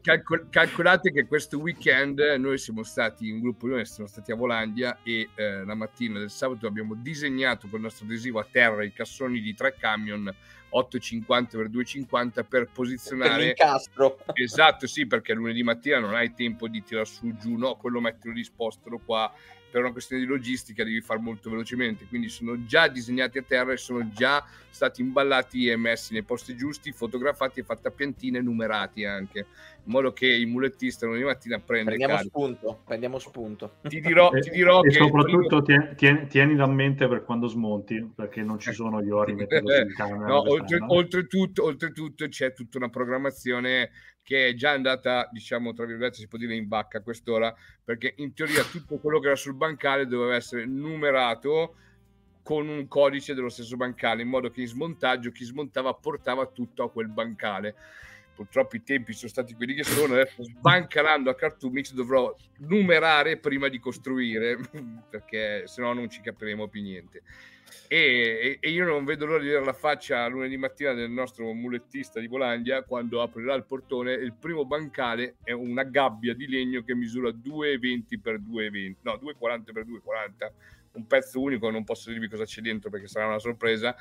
Speaker 5: Calcol- calcolate che questo weekend noi siamo stati in gruppo, noi siamo stati a Volandia e eh, la mattina del sabato abbiamo disegnato con il nostro adesivo a terra i cassoni di tre camion 8,50 per 2,50 per posizionare
Speaker 1: l'incastro
Speaker 5: esatto sì perché lunedì mattina non hai tempo di tirare su giù no quello mettilo lì spostalo qua per una questione di logistica devi fare molto velocemente, quindi sono già disegnati a terra e sono già stati imballati e messi nei posti giusti, fotografati e fatti a piantine numerati anche, in modo che il mulettista lunedì mattina prenda
Speaker 1: prendiamo spunto, prendiamo spunto.
Speaker 5: Ti dirò, ti dirò
Speaker 4: e, che... E soprattutto primo... tieni, tieni, da mente per quando smonti, perché non ci sono gli ori metterlo sul camera.
Speaker 5: No, oltre, oltretutto, oltretutto c'è tutta una programmazione che è già andata, diciamo, tra virgolette, si può dire in vacca a quest'ora, perché in teoria tutto quello che era sul bancale doveva essere numerato con un codice dello stesso bancale, in modo che in smontaggio chi smontava portava tutto a quel bancale. Purtroppo i tempi sono stati quelli che sono, adesso sbancalando a Cartoon Mix dovrò numerare prima di costruire, perché se no non ci capiremo più niente. E, e, io non vedo l'ora di vedere la faccia lunedì mattina del nostro mulettista di Volandia quando aprirà il portone il primo bancale è una gabbia di legno che misura 2,20 x 2,20 no 2,40 x 2,40 un pezzo unico non posso dirvi cosa c'è dentro perché sarà una sorpresa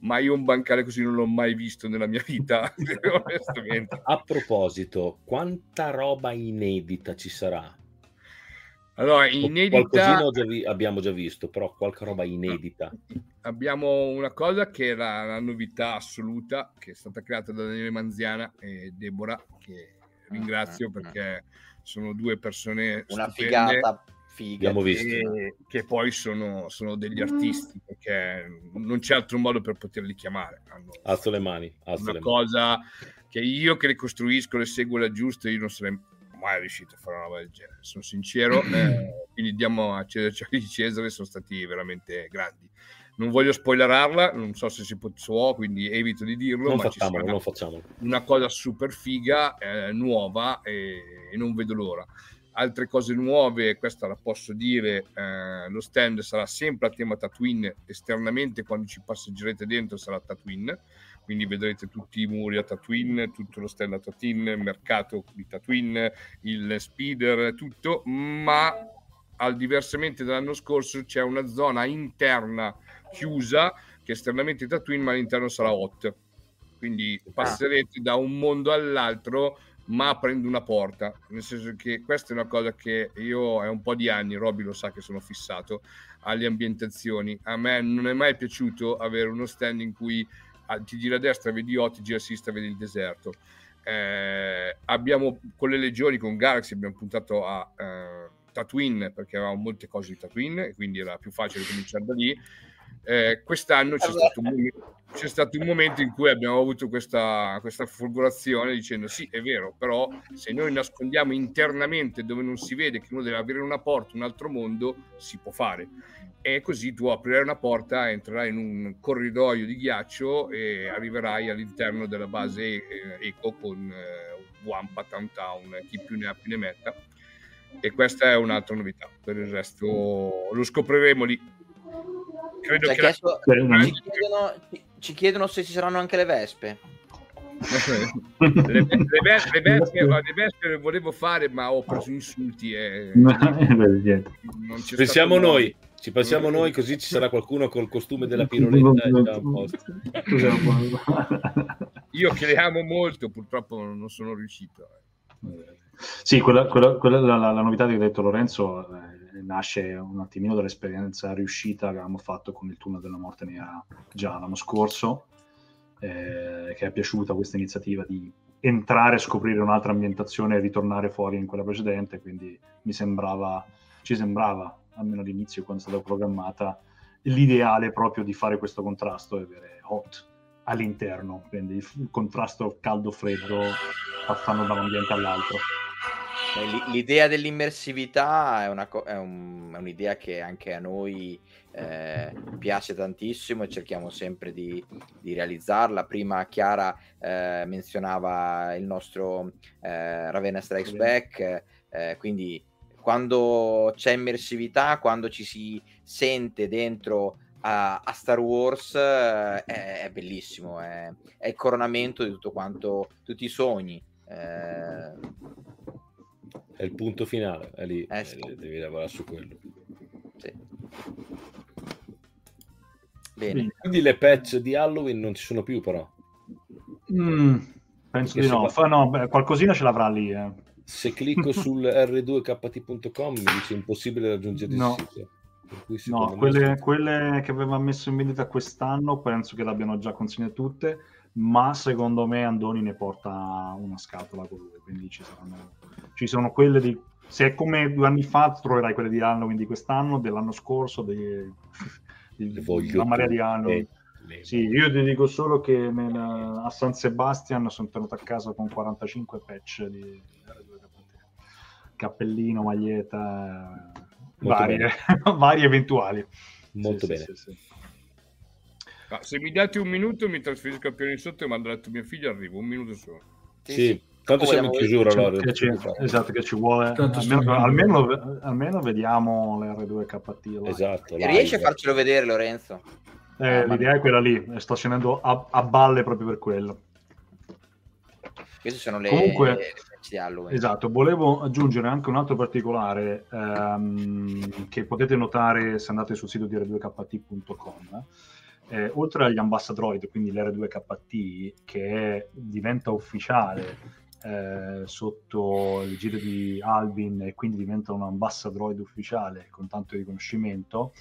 Speaker 5: ma io un bancale così non l'ho mai visto nella mia vita onestamente
Speaker 3: a proposito quanta roba inedita ci sarà
Speaker 5: allora, inedita...
Speaker 3: Qualcosina già vi... abbiamo già visto, però qualche roba inedita.
Speaker 5: Abbiamo una cosa che è la, novità assoluta, che è stata creata da Daniele Manziana e Deborah, che ringrazio uh-huh. perché sono due persone
Speaker 1: Una figata figa.
Speaker 3: Abbiamo visto.
Speaker 5: Che, che poi sono, sono, degli artisti, perché non c'è altro modo per poterli chiamare.
Speaker 3: Hanno alzo le mani. Alzo
Speaker 5: una
Speaker 3: le
Speaker 5: cosa mani. che io che le costruisco, le seguo la giusta, io non sarei mai riuscito a fare una roba del genere, sono sincero, eh, quindi diamo a Cesare di Cesare, sono stati veramente grandi. non voglio spoilerarla, non so se si può, quindi evito di dirlo.
Speaker 3: Non
Speaker 5: ma
Speaker 3: facciamolo, non facciamolo.
Speaker 5: Una cosa super figa, eh, nuova e, e, non vedo l'ora. Altre cose nuove, questa la posso dire, eh, lo stand sarà sempre a tema Tatooine, esternamente quando ci passeggerete dentro sarà Tatooine, quindi vedrete tutti i muri a Tatooine, tutto lo stand a Tatooine, il mercato di Tatooine, il speeder, tutto, ma al diversamente dall'anno scorso c'è una zona interna chiusa che esternamente è Tatooine ma all'interno sarà hot quindi ah. passerete da un mondo all'altro ma aprendo una porta nel senso che questa è una cosa che io è un po' di anni Robby lo sa che sono fissato alle ambientazioni. A me non è mai piaciuto avere uno stand in cui ah, ti gira a destra vedi hot ti gira a sinistra vedi il deserto. Eh, abbiamo con le legioni con Galaxy abbiamo puntato a eh, Tatooine perché avevamo molte cose di Tatooine quindi era più facile cominciare da lì eh, quest'anno c'è stato, un, c'è stato, un, momento in cui abbiamo avuto questa, questa folgorazione dicendo sì è vero però se noi nascondiamo internamente dove non si vede che uno deve aprire una porta un altro mondo si può fare. E così tu aprirai una porta entrerai in un corridoio di ghiaccio e arriverai all'interno della base eh, Eco con eh, Wampa Town Town chi più ne ha più ne metta. E questa è un'altra novità per il resto lo scopriremo lì
Speaker 1: credo cioè, che chiesto, la... ci, chiedono, ci, chiedono, se ci saranno anche le vespe.
Speaker 5: le, le, vespe, le, vespe, le vespe le volevo fare, ma ho preso insulti. E...
Speaker 3: ci pensiamo noi. Ci pensiamo noi, così ci sarà qualcuno col costume della piroletta.
Speaker 5: Io che le amo molto, purtroppo non sono riuscito.
Speaker 4: Sì, quella, quella, quella la, la, novità che ha detto Lorenzo eh, nasce un attimino dall'esperienza riuscita che avevamo fatto con il tunnel della morte nera già l'anno scorso, eh, che è piaciuta questa iniziativa di entrare, scoprire un'altra ambientazione e ritornare fuori in quella precedente, quindi mi sembrava, ci sembrava, almeno all'inizio quando è stata programmata, l'ideale proprio di fare questo contrasto e avere hot all'interno, quindi il contrasto caldo-freddo passando da un ambiente all'altro.
Speaker 1: L'idea dell'immersività è, una, è, un, è, un'idea che anche a noi eh, piace tantissimo e cerchiamo sempre di, di realizzarla. Prima Chiara eh, menzionava il nostro eh, Ravenna Strikes Back, eh, quindi quando c'è immersività, quando ci si sente dentro a, a Star Wars eh, è, è, bellissimo, è, è, il coronamento di tutto quanto, tutti i sogni. Eh...
Speaker 3: È il punto finale, è lì, eh, sì. devi lavorare su quello. Sì.
Speaker 1: Bene.
Speaker 3: Quindi le patch di Halloween non ci sono più però.
Speaker 4: Mm, penso Perché di no, Fa, no beh, qualcosina ce l'avrà lì. Eh.
Speaker 3: Se clicco sul r2kt.com mi dice impossibile raggiungere il
Speaker 4: no.
Speaker 3: sito.
Speaker 4: No, quelle, quelle, che aveva messo in vendita quest'anno penso che l'abbiano già consegnate tutte, ma secondo me Andoni ne porta una scatola con lui, quindi ci, saranno, ci sono quelle di... Se è come due anni fa troverai quelle di Halloween di quest'anno, dell'anno scorso, dei, di, una marea di Halloween. Le... Sì, io ti dico solo che nel, a San Sebastian sono tornato a casa con 45 patch di cappellino, maglietta varie, varie eventuali.
Speaker 3: Molto sì, bene. Sì, sì,
Speaker 5: ah, se mi date un minuto mi trasferisco al piano di sotto e mando a letto mio figlio arrivo, un minuto solo.
Speaker 3: Sì, tanto siamo in chiusura allora.
Speaker 4: Che ci, esatto, che ci vuole. Almeno, almeno, almeno, vediamo l'R2KT.
Speaker 3: Esatto.
Speaker 1: Riesci a farcelo vedere Lorenzo?
Speaker 4: Eh, ah, l'idea è quella lì, sto scendendo a, a balle proprio per quello.
Speaker 1: Queste sono le,
Speaker 4: Comunque, le Halloween. Esatto, volevo aggiungere anche un altro particolare ehm, che potete notare se andate sul sito di r2kt.com. Eh, oltre agli ambassadroid, quindi l'R2KT, che diventa ufficiale eh, sotto il giro di Albin e quindi diventa un ambassadroid ufficiale con tanto riconoscimento,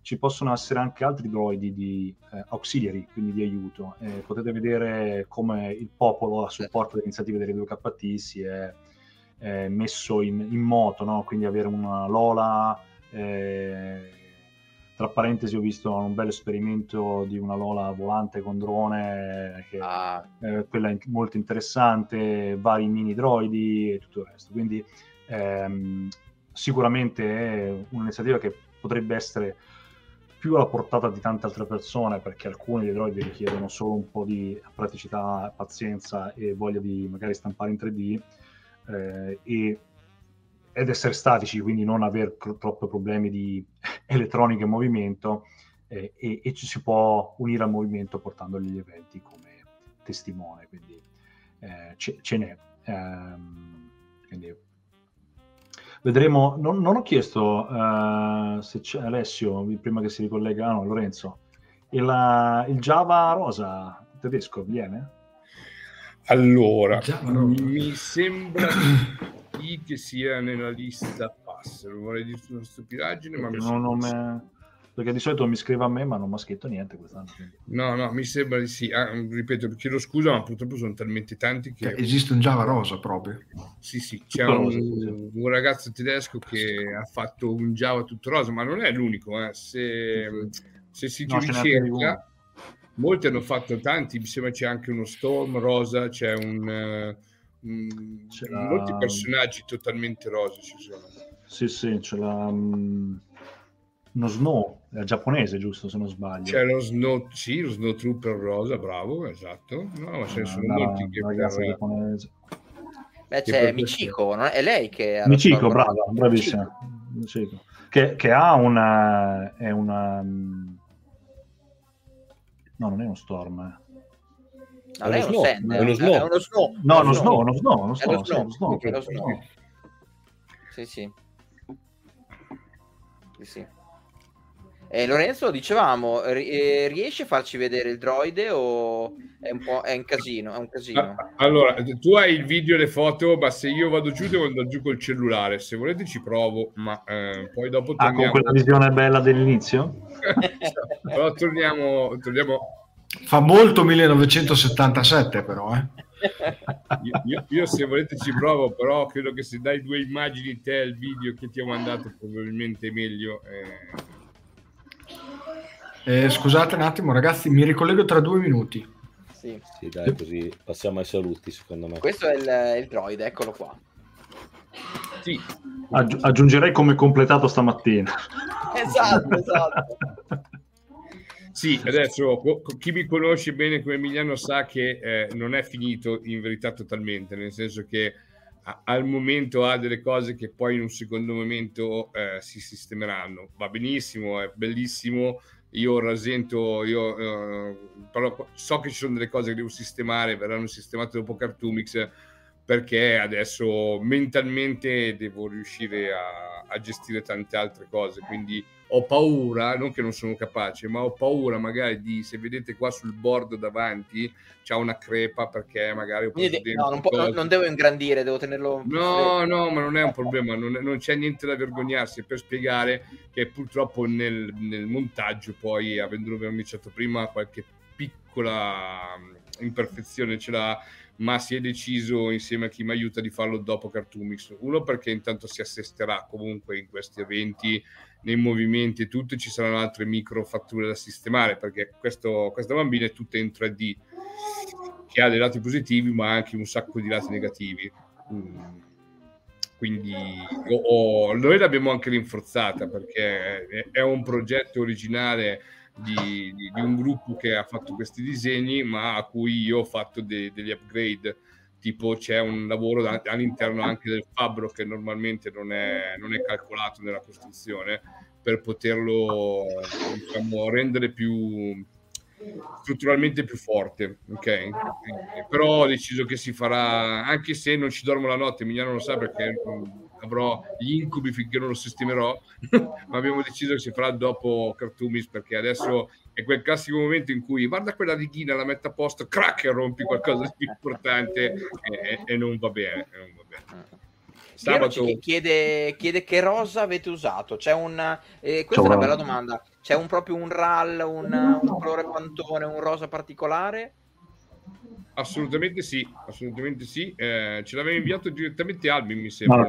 Speaker 4: ci possono essere anche altri droidi di eh, auxiliary, quindi di aiuto. Eh, potete vedere come il popolo a supporto delle iniziative delle 2KT si è eh, messo in, in moto, no? quindi avere una Lola. Tra parentesi ho visto un bel esperimento di una Lola volante con drone, che ah. eh, quella è molto interessante, vari mini droidi e tutto il resto. Quindi ehm, sicuramente è un'iniziativa che potrebbe essere più alla portata di tante altre persone, perché alcuni dei droidi richiedono solo un po' di praticità, pazienza e voglia di magari stampare in 3D eh, e, ed essere statici, quindi non avere troppi problemi di elettronica in movimento eh, e, e, ci si può unire al movimento portandogli gli eventi come testimone, quindi eh, ce, ce, n'è. Um, quindi vedremo, non, non ho chiesto uh, se c'è Alessio, prima che si ricollega, ah, no, Lorenzo, il, il Java rosa tedesco viene?
Speaker 5: Allora, mi sembra che sia nella lista pass, non vorrei dire una stupidaggine, ma mi
Speaker 4: non, non me perché di solito mi scrive a me ma non mi ha scritto niente quest'anno.
Speaker 5: No, no, mi sembra di sì. Ah, ripeto, chiedo scusa, ma purtroppo sono talmente tanti che...
Speaker 2: Cioè, esiste un Java rosa proprio.
Speaker 5: Sì, sì, c'è un, rosa, sì, sì. un, ragazzo tedesco che ha fatto un Java tutto rosa, ma non è l'unico. Eh. Se, se si no, ricerca, molti hanno fatto tanti, mi sembra c'è anche uno Storm rosa, c'è un... Uh, c'è molti personaggi totalmente rosa ci sono.
Speaker 4: Sì, sì, c'è la... Um uno Snow, è giapponese giusto se non sbaglio.
Speaker 5: C'è lo Snow, sì, lo Snow Trooper rosa, bravo, esatto. No, ma ce ne sono no, molti che
Speaker 1: per... giapponese. Beh, c'è per Michiko, no? è lei che
Speaker 4: ha Michiko, brava, bravissima. Michiko. Che, che, ha una... è una... No, non è uno Storm, eh.
Speaker 1: No, è, uno snow, è uno
Speaker 4: snow. È uno snow. No, uno snow, uno snow, uno snow,
Speaker 1: uno snow. Sì, sì. Sì, sì. Eh, Lorenzo, dicevamo, eh, riesci a farci vedere il droide o è un po' è un casino? È un casino?
Speaker 5: Allora, tu hai il video e le foto, ma se io vado giù devo andare giù col cellulare. Se volete ci provo, ma eh, poi dopo
Speaker 4: torniamo... Ah, con quella visione bella dell'inizio?
Speaker 5: però torniamo, torniamo...
Speaker 2: Fa molto 1977 però, eh.
Speaker 5: Io, io, io, se volete ci provo, però credo che se dai due immagini te il video che ti ho mandato probabilmente è meglio. Eh
Speaker 2: eh, scusate un attimo, ragazzi, mi ricollego tra due minuti.
Speaker 3: Sì. sì, dai, così passiamo ai saluti, secondo me.
Speaker 1: Questo è il, il droid, eccolo qua.
Speaker 4: Sì. Aggi- aggiungerei come completato stamattina.
Speaker 1: esatto, esatto.
Speaker 5: Sì, adesso chi mi conosce bene come Emiliano sa che eh, non è finito in verità totalmente, nel senso che a, al momento ha delle cose che poi in un secondo momento eh, si sistemeranno. Va benissimo, è bellissimo, io rasento, io, eh, però so che ci sono delle cose che devo sistemare, verranno sistemate dopo Cartoomix perché adesso mentalmente devo riuscire a, a, gestire tante altre cose, quindi ho paura, non che non sono capace, ma ho paura magari di, se vedete qua sul board davanti, c'è una crepa perché magari ho
Speaker 1: preso de- no, non, può, non, devo ingrandire, devo tenerlo...
Speaker 5: No, no, ma non è un problema, non, è, non c'è niente da vergognarsi, per spiegare che purtroppo nel, nel montaggio poi, avendolo verniciato prima, qualche piccola mm, imperfezione ce l'ha ma si è deciso insieme a chi mi aiuta di farlo dopo Cartoomix. Uno perché intanto si assisterà comunque in questi eventi, nei movimenti e tutto, ci saranno altre micro fatture da sistemare perché questo, questa bambina è tutta in 3D, che ha dei lati positivi ma anche un sacco di lati negativi. Mm. Quindi oh, noi l'abbiamo anche rinforzata perché è un progetto originale di, di, di, un gruppo che ha fatto questi disegni, ma a cui io ho fatto de, degli upgrade. Tipo c'è un lavoro da, all'interno anche del fabbro che normalmente non è, non è calcolato nella costruzione per poterlo diciamo, rendere più strutturalmente più forte. Ok, però ho deciso che si farà anche se non ci dormo la notte. Emiliano lo sa perché avrò gli incubi finché non lo sistemerò, ma abbiamo deciso che si farà dopo Cartoomis perché adesso è quel classico momento in cui guarda quella righina, la mette a posto, crack e rompi qualcosa di importante e, e non va bene. Non va bene.
Speaker 1: Sabato... Chiede, chiede, che rosa avete usato. C'è un, eh, questa Ciao, è una bella domanda. C'è un, proprio un RAL, un, un colore pantone, un rosa particolare?
Speaker 5: Assolutamente sì, assolutamente sì. Eh, ce l'aveva inviato direttamente Albi, mi sembra.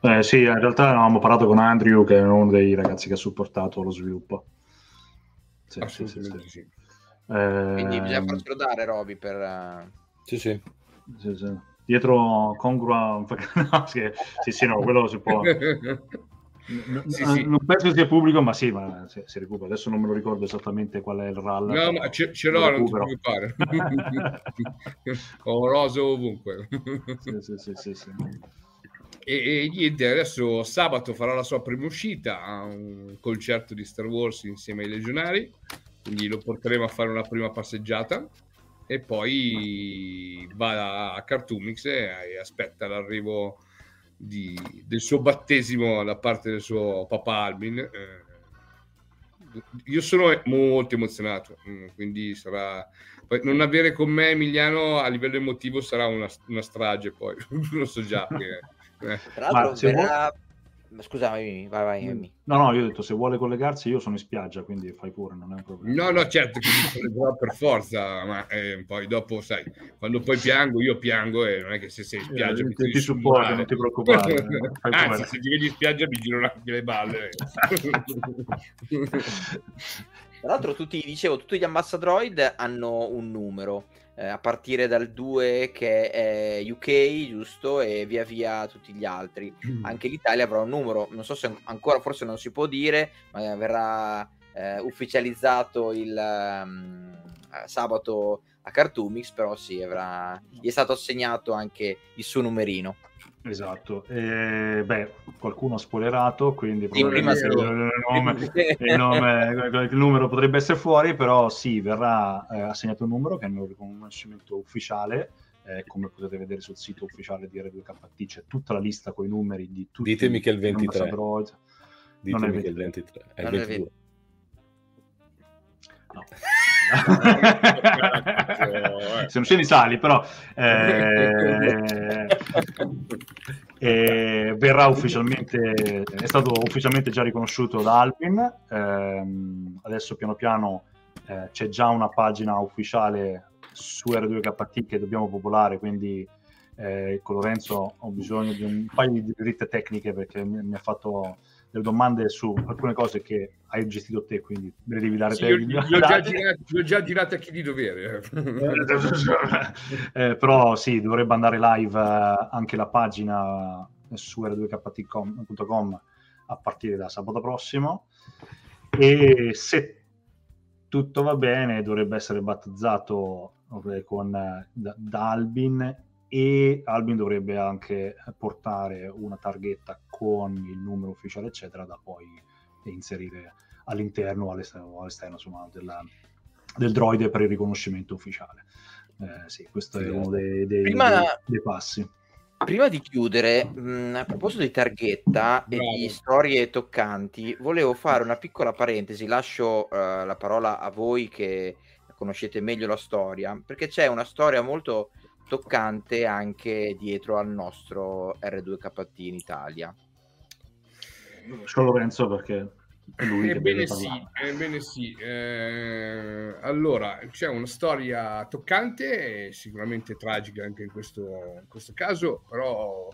Speaker 4: Ah, eh, sì, in realtà avevamo parlato con Andrew, che è uno dei ragazzi che ha supportato lo sviluppo.
Speaker 5: Sì, assolutamente sì. sì. sì.
Speaker 1: Eh, Quindi bisogna farcelo dare, Roby, per... Uh...
Speaker 3: Sì, sì.
Speaker 4: sì, sì. Dietro congrua... no, sì, sì, no, quello si può... sì, sì. Non penso sia pubblico, ma sì, ma si, si, recupera. Adesso non me lo ricordo esattamente qual è il RAL.
Speaker 5: No, ma ce, ce l'ho, non ti preoccupare. Ho roso ovunque.
Speaker 4: sì, sì, sì, sì, sì.
Speaker 5: E, e, niente, adesso sabato farà la sua prima uscita a un concerto di Star Wars insieme ai legionari, quindi lo porteremo a fare una prima passeggiata e poi va a Cartoomix e, e aspetta l'arrivo di, del suo battesimo da parte del suo papà Albin. Eh, io sono molto emozionato, mm, quindi sarà non avere con me Emiliano a livello emotivo sarà una, una strage poi, lo so già. Che,
Speaker 1: eh. Tra l'altro verrà, Scusami, vai, vai.
Speaker 4: Vai. No, no, io ho detto se vuole collegarsi, io sono in spiaggia, quindi fai pure, non è un problema.
Speaker 5: No, no, certo che mi collegherò per forza, ma eh, poi dopo, sai, quando poi piango, io piango e non è che se sei in spiaggia eh,
Speaker 4: mi ti, ti supporto, non ti preoccupare.
Speaker 5: Anzi, se ti vedi in spiaggia mi girano anche le balle.
Speaker 1: Tra l'altro, tutti, dicevo, tutti gli ambassadroid hanno un numero eh, a partire dal 2 che è UK, giusto, e via via tutti gli altri. Mm. Anche l'Italia avrà un numero, non so se ancora forse non si può dire, ma verrà eh, ufficializzato il um, sabato a Cartoomix, però sì, avrà, gli è stato assegnato anche il suo numerino.
Speaker 4: Esatto, e, beh, qualcuno ha spoilerato, quindi
Speaker 1: sì, prima
Speaker 4: il, nome, il, nome, il, numero potrebbe essere fuori, però sì, verrà eh, assegnato un numero che è un riconoscimento ufficiale, eh, come potete vedere sul sito ufficiale di R2KT c'è tutta la lista con i numeri di tutti
Speaker 3: Ditemi che è il 23. Ditemi che è il 23. È il 22.
Speaker 4: No. Sono sceni sali, però eh, eh, verrà ufficialmente, è stato ufficialmente già riconosciuto da Alvin. Eh, adesso piano piano eh, c'è già una pagina ufficiale su R2KT che dobbiamo popolare, quindi eh, con Lorenzo ho bisogno di un paio di dritte tecniche perché mi, mi ha fatto delle domande su alcune cose che hai gestito te, quindi me le devi dare
Speaker 5: sì,
Speaker 4: te.
Speaker 5: Io, io, ho già girato, io ho già girato a chi di dovere.
Speaker 4: eh, però sì, dovrebbe andare live eh, anche la pagina su r2kt.com a partire da sabato prossimo e se tutto va bene dovrebbe essere battezzato con, da, da Albin e Albin dovrebbe anche portare una targhetta con il numero ufficiale eccetera da poi inserire all'interno o all'esterno, all'esterno insomma, della, del droide per il riconoscimento ufficiale. Eh, sì, questo sì, è uno dei, dei, prima, dei, dei passi.
Speaker 1: prima di chiudere mh, a proposito di targhetta Bravo. e di storie toccanti volevo fare una piccola parentesi lascio uh, la parola a voi che conoscete meglio la storia perché c'è una storia molto toccante anche dietro al nostro R2KT in Italia.
Speaker 4: Solo Lorenzo perché è lui
Speaker 5: ebbene sì, ebbene sì. Eh, allora, c'è una storia toccante sicuramente tragica anche in questo, in questo caso, però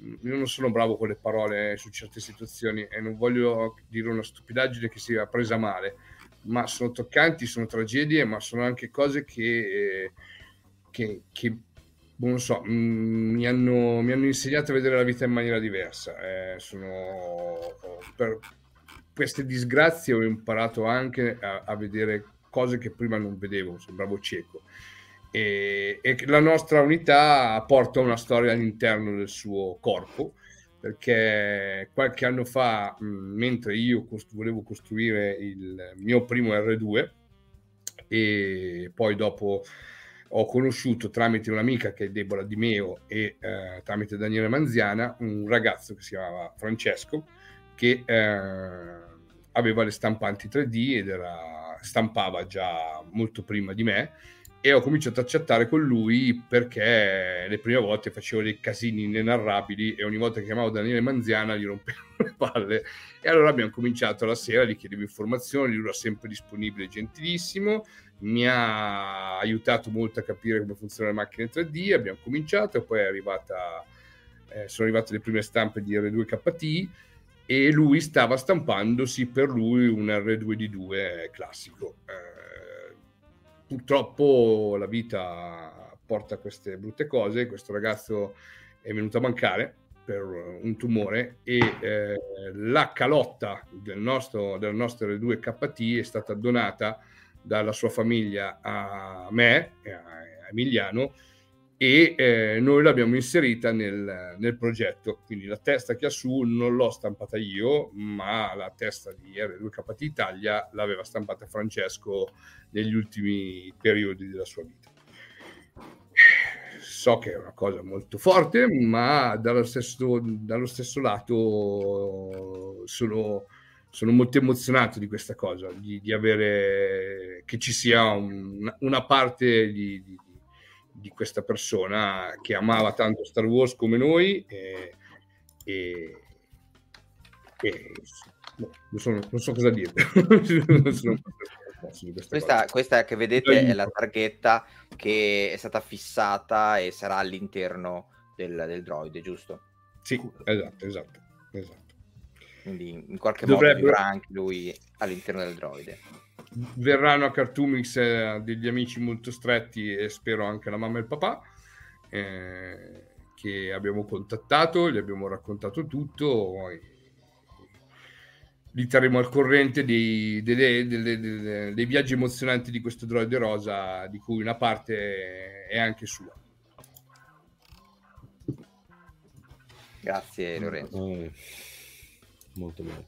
Speaker 5: io non sono bravo con le parole su certe situazioni e non voglio dire una stupidaggine che sia presa male, ma sono toccanti, sono tragedie, ma sono anche cose che... Eh, che, che non so, mm, mi, hanno, mi, hanno, insegnato a vedere la vita in maniera diversa. Eh, sono, per queste disgrazie ho imparato anche a, a, vedere cose che prima non vedevo, sembravo cieco. E, e, la nostra unità porta una storia all'interno del suo corpo, perché qualche anno fa, mm, mentre io cost- volevo costruire il mio primo R2, e poi dopo ho conosciuto tramite un'amica che è Deborah Di Meo e eh, tramite Daniele Manziana un ragazzo che si chiamava Francesco che eh, aveva le stampanti 3D ed era, stampava già molto prima di me e ho cominciato a chattare con lui perché le prime volte facevo dei casini inenarrabili e ogni volta che chiamavo Daniele Manziana gli rompevo le palle. E allora abbiamo cominciato la sera, gli chiedevo informazioni, lui era sempre disponibile, gentilissimo mi ha aiutato molto a capire come funzionano le macchine 3D, abbiamo cominciato e poi è arrivata, eh, sono arrivate le prime stampe di R2KT e lui stava stampandosi per lui un R2D2 classico. Eh, purtroppo la vita porta queste brutte cose, questo ragazzo è venuto a mancare per un tumore e eh, la calotta del nostro, delle nostre 2KT è stata donata dalla sua famiglia a me, a Emiliano, e eh, noi l'abbiamo inserita nel, nel, progetto. Quindi la testa che ha su non l'ho stampata io, ma la testa di R2KT Italia l'aveva stampata Francesco negli ultimi periodi della sua vita. So che è una cosa molto forte, ma dallo stesso, dallo stesso lato sono, sono, molto emozionato di questa cosa, di, di avere che ci sia un, una parte di, di di questa persona che amava tanto Star Wars come noi e, e, e no, non, so, non, so, cosa dire.
Speaker 1: questa, questa, che vedete è la targhetta che è stata fissata e sarà all'interno del, del droide, giusto?
Speaker 5: Sì, esatto, esatto, esatto.
Speaker 1: Quindi in qualche Dovrebbero... modo vivrà anche lui all'interno del droide
Speaker 5: verranno a Cartoomix eh, degli amici molto stretti e spero anche la mamma e il papà eh, che abbiamo contattato, gli abbiamo raccontato tutto, li terremo al corrente dei, delle, delle, delle, dei viaggi emozionanti di questo droide rosa di cui una parte è anche sua.
Speaker 1: Grazie Lorenzo.
Speaker 3: Eh, molto bene.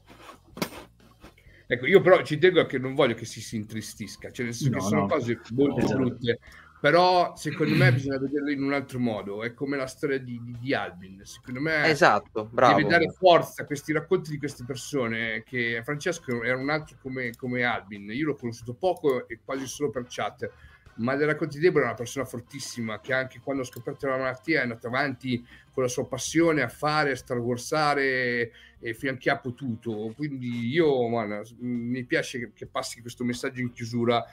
Speaker 5: Ecco, io però ci tengo che non voglio che si, si intristisca, cioè nel senso no, che sono no. cose molto esatto. brutte, però secondo me bisogna vederle in un altro modo, è come la storia di, di, di Albin, secondo me
Speaker 1: esatto, bravo.
Speaker 5: deve dare forza a questi racconti di queste persone, che Francesco era un altro come, come Albin, io l'ho conosciuto poco e quasi solo per chat, ma della Conti Debora è una persona fortissima che anche quando ha scoperto la malattia è andata avanti con la sua passione a fare, a starwarsare e che ha potuto. Quindi io man, mi piace che, che, passi questo messaggio in chiusura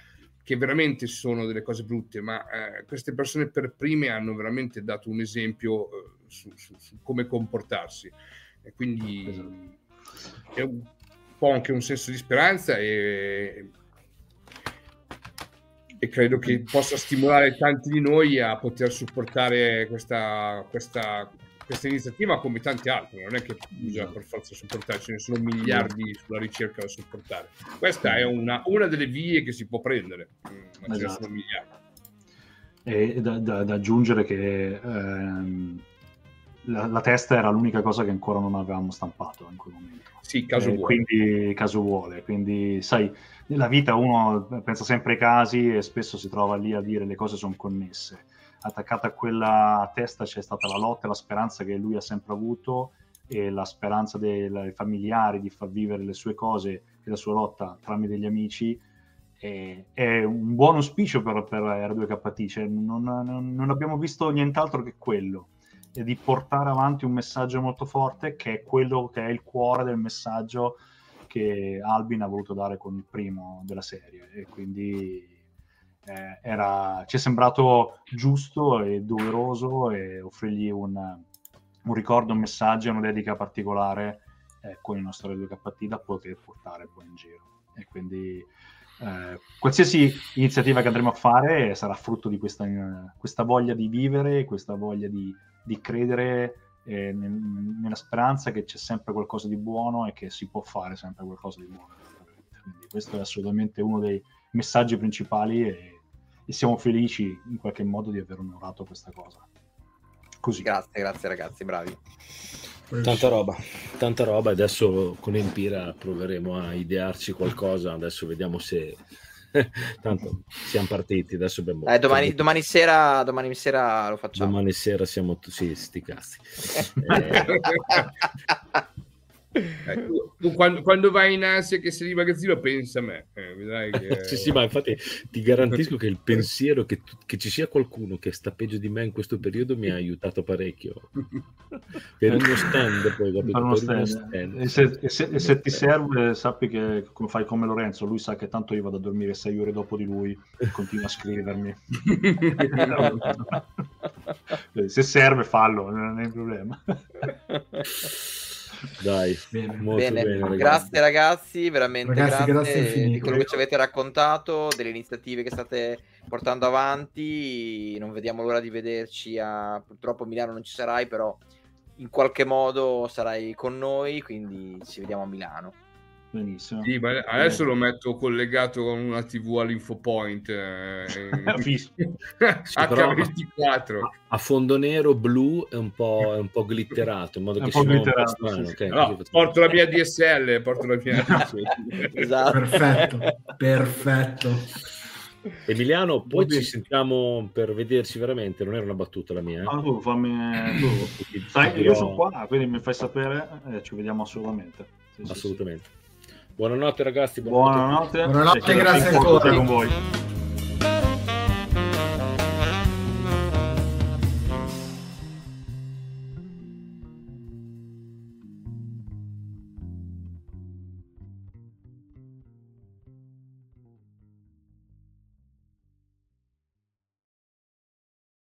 Speaker 5: che veramente sono delle cose brutte, ma eh, queste persone per prime hanno veramente dato un esempio eh, su, su, su, come comportarsi. E quindi esatto. è un po' anche un senso di speranza e e credo che possa stimolare tanti di noi a poter supportare questa, questa, questa iniziativa come tante altre. Non è che bisogna per forza supportare, ce ne sono miliardi sulla ricerca da supportare. Questa è una, una delle vie che si può prendere, ma esatto. ce ne esatto. sono miliardi.
Speaker 4: E da, da, da aggiungere che ehm, la, la, testa era l'unica cosa che ancora non avevamo stampato in quel momento.
Speaker 5: Sì, caso
Speaker 4: eh,
Speaker 5: vuole.
Speaker 4: Quindi caso vuole. Quindi, sai, nella vita uno pensa sempre ai casi e spesso si trova lì a dire le cose sono connesse. Attaccata a quella testa c'è stata la lotta e la speranza che lui ha sempre avuto e la speranza dei familiari di far vivere le sue cose e la sua lotta tramite gli amici è, è un buon auspicio per, per R2KT, cioè non, non, non abbiamo visto nient'altro che quello. E di portare avanti un messaggio molto forte che è quello che è il cuore del messaggio che Albin ha voluto dare con il primo della serie. E quindi eh, era, ci è sembrato giusto e doveroso e offrirgli un, un ricordo, un messaggio, una dedica particolare eh, con il nostro Radio KT da poter portare poi in giro e quindi eh, qualsiasi iniziativa che andremo a fare sarà frutto di questa, questa voglia di vivere, questa voglia di, di credere eh, nella speranza che c'è sempre qualcosa di buono e che si può fare sempre qualcosa di buono. Quindi questo è assolutamente uno dei messaggi principali e, e siamo felici in qualche modo di aver onorato questa cosa. Così.
Speaker 1: Grazie, grazie ragazzi, bravi.
Speaker 3: Tanta roba, tanta roba. Adesso con Empira proveremo a idearci qualcosa. Adesso vediamo se Tanto siamo partiti, adesso abbiamo...
Speaker 1: Eh, domani, domani, sera, domani sera lo facciamo.
Speaker 3: Domani sera siamo... Sì, sti cazzi. eh...
Speaker 5: Eh, tu, quando, quando, vai in Asia che sei di magazzino pensa a me eh,
Speaker 3: che... sì sì ma infatti ti garantisco che il pensiero che, tu, che, ci sia qualcuno che sta peggio di me in questo periodo mi ha aiutato parecchio per uno stand poi
Speaker 4: per uno stand. stand. E, se, e, se, e, se, ti serve sappi che come fai come Lorenzo lui sa che tanto io vado a dormire sei ore dopo di lui e continua a scrivermi se serve fallo non è un problema
Speaker 3: dai,
Speaker 1: bene. Bene. bene ragazzi. grazie ragazzi, veramente ragazzi, grazie, grazie di quello che ci avete raccontato, delle iniziative che state portando avanti. Non vediamo l'ora di vederci. A... Purtroppo a Milano non ci sarai, però in qualche modo sarai con noi, quindi ci vediamo a Milano.
Speaker 4: Benissimo.
Speaker 5: Sì, ma adesso lo metto collegato con una TV all'infopoint eh, H24
Speaker 3: a fondo nero blu è un po', è un po glitterato in modo che
Speaker 4: si
Speaker 3: glitterato,
Speaker 5: strano, sì. okay, no, porto la mia DSL porto la mia
Speaker 2: esatto. perfetto perfetto
Speaker 3: Emiliano, poi ci sentiamo per vederci veramente, non era una battuta la mia. Eh?
Speaker 4: Ah, tu fammi... tu, sai, io sono qua, quindi mi fai sapere e eh, ci vediamo assolutamente.
Speaker 3: Sì, assolutamente. Sì, sì. Buonanotte ragazzi.
Speaker 4: Buonanotte.
Speaker 2: Buonanotte, buonanotte grazie ancora. Con voi.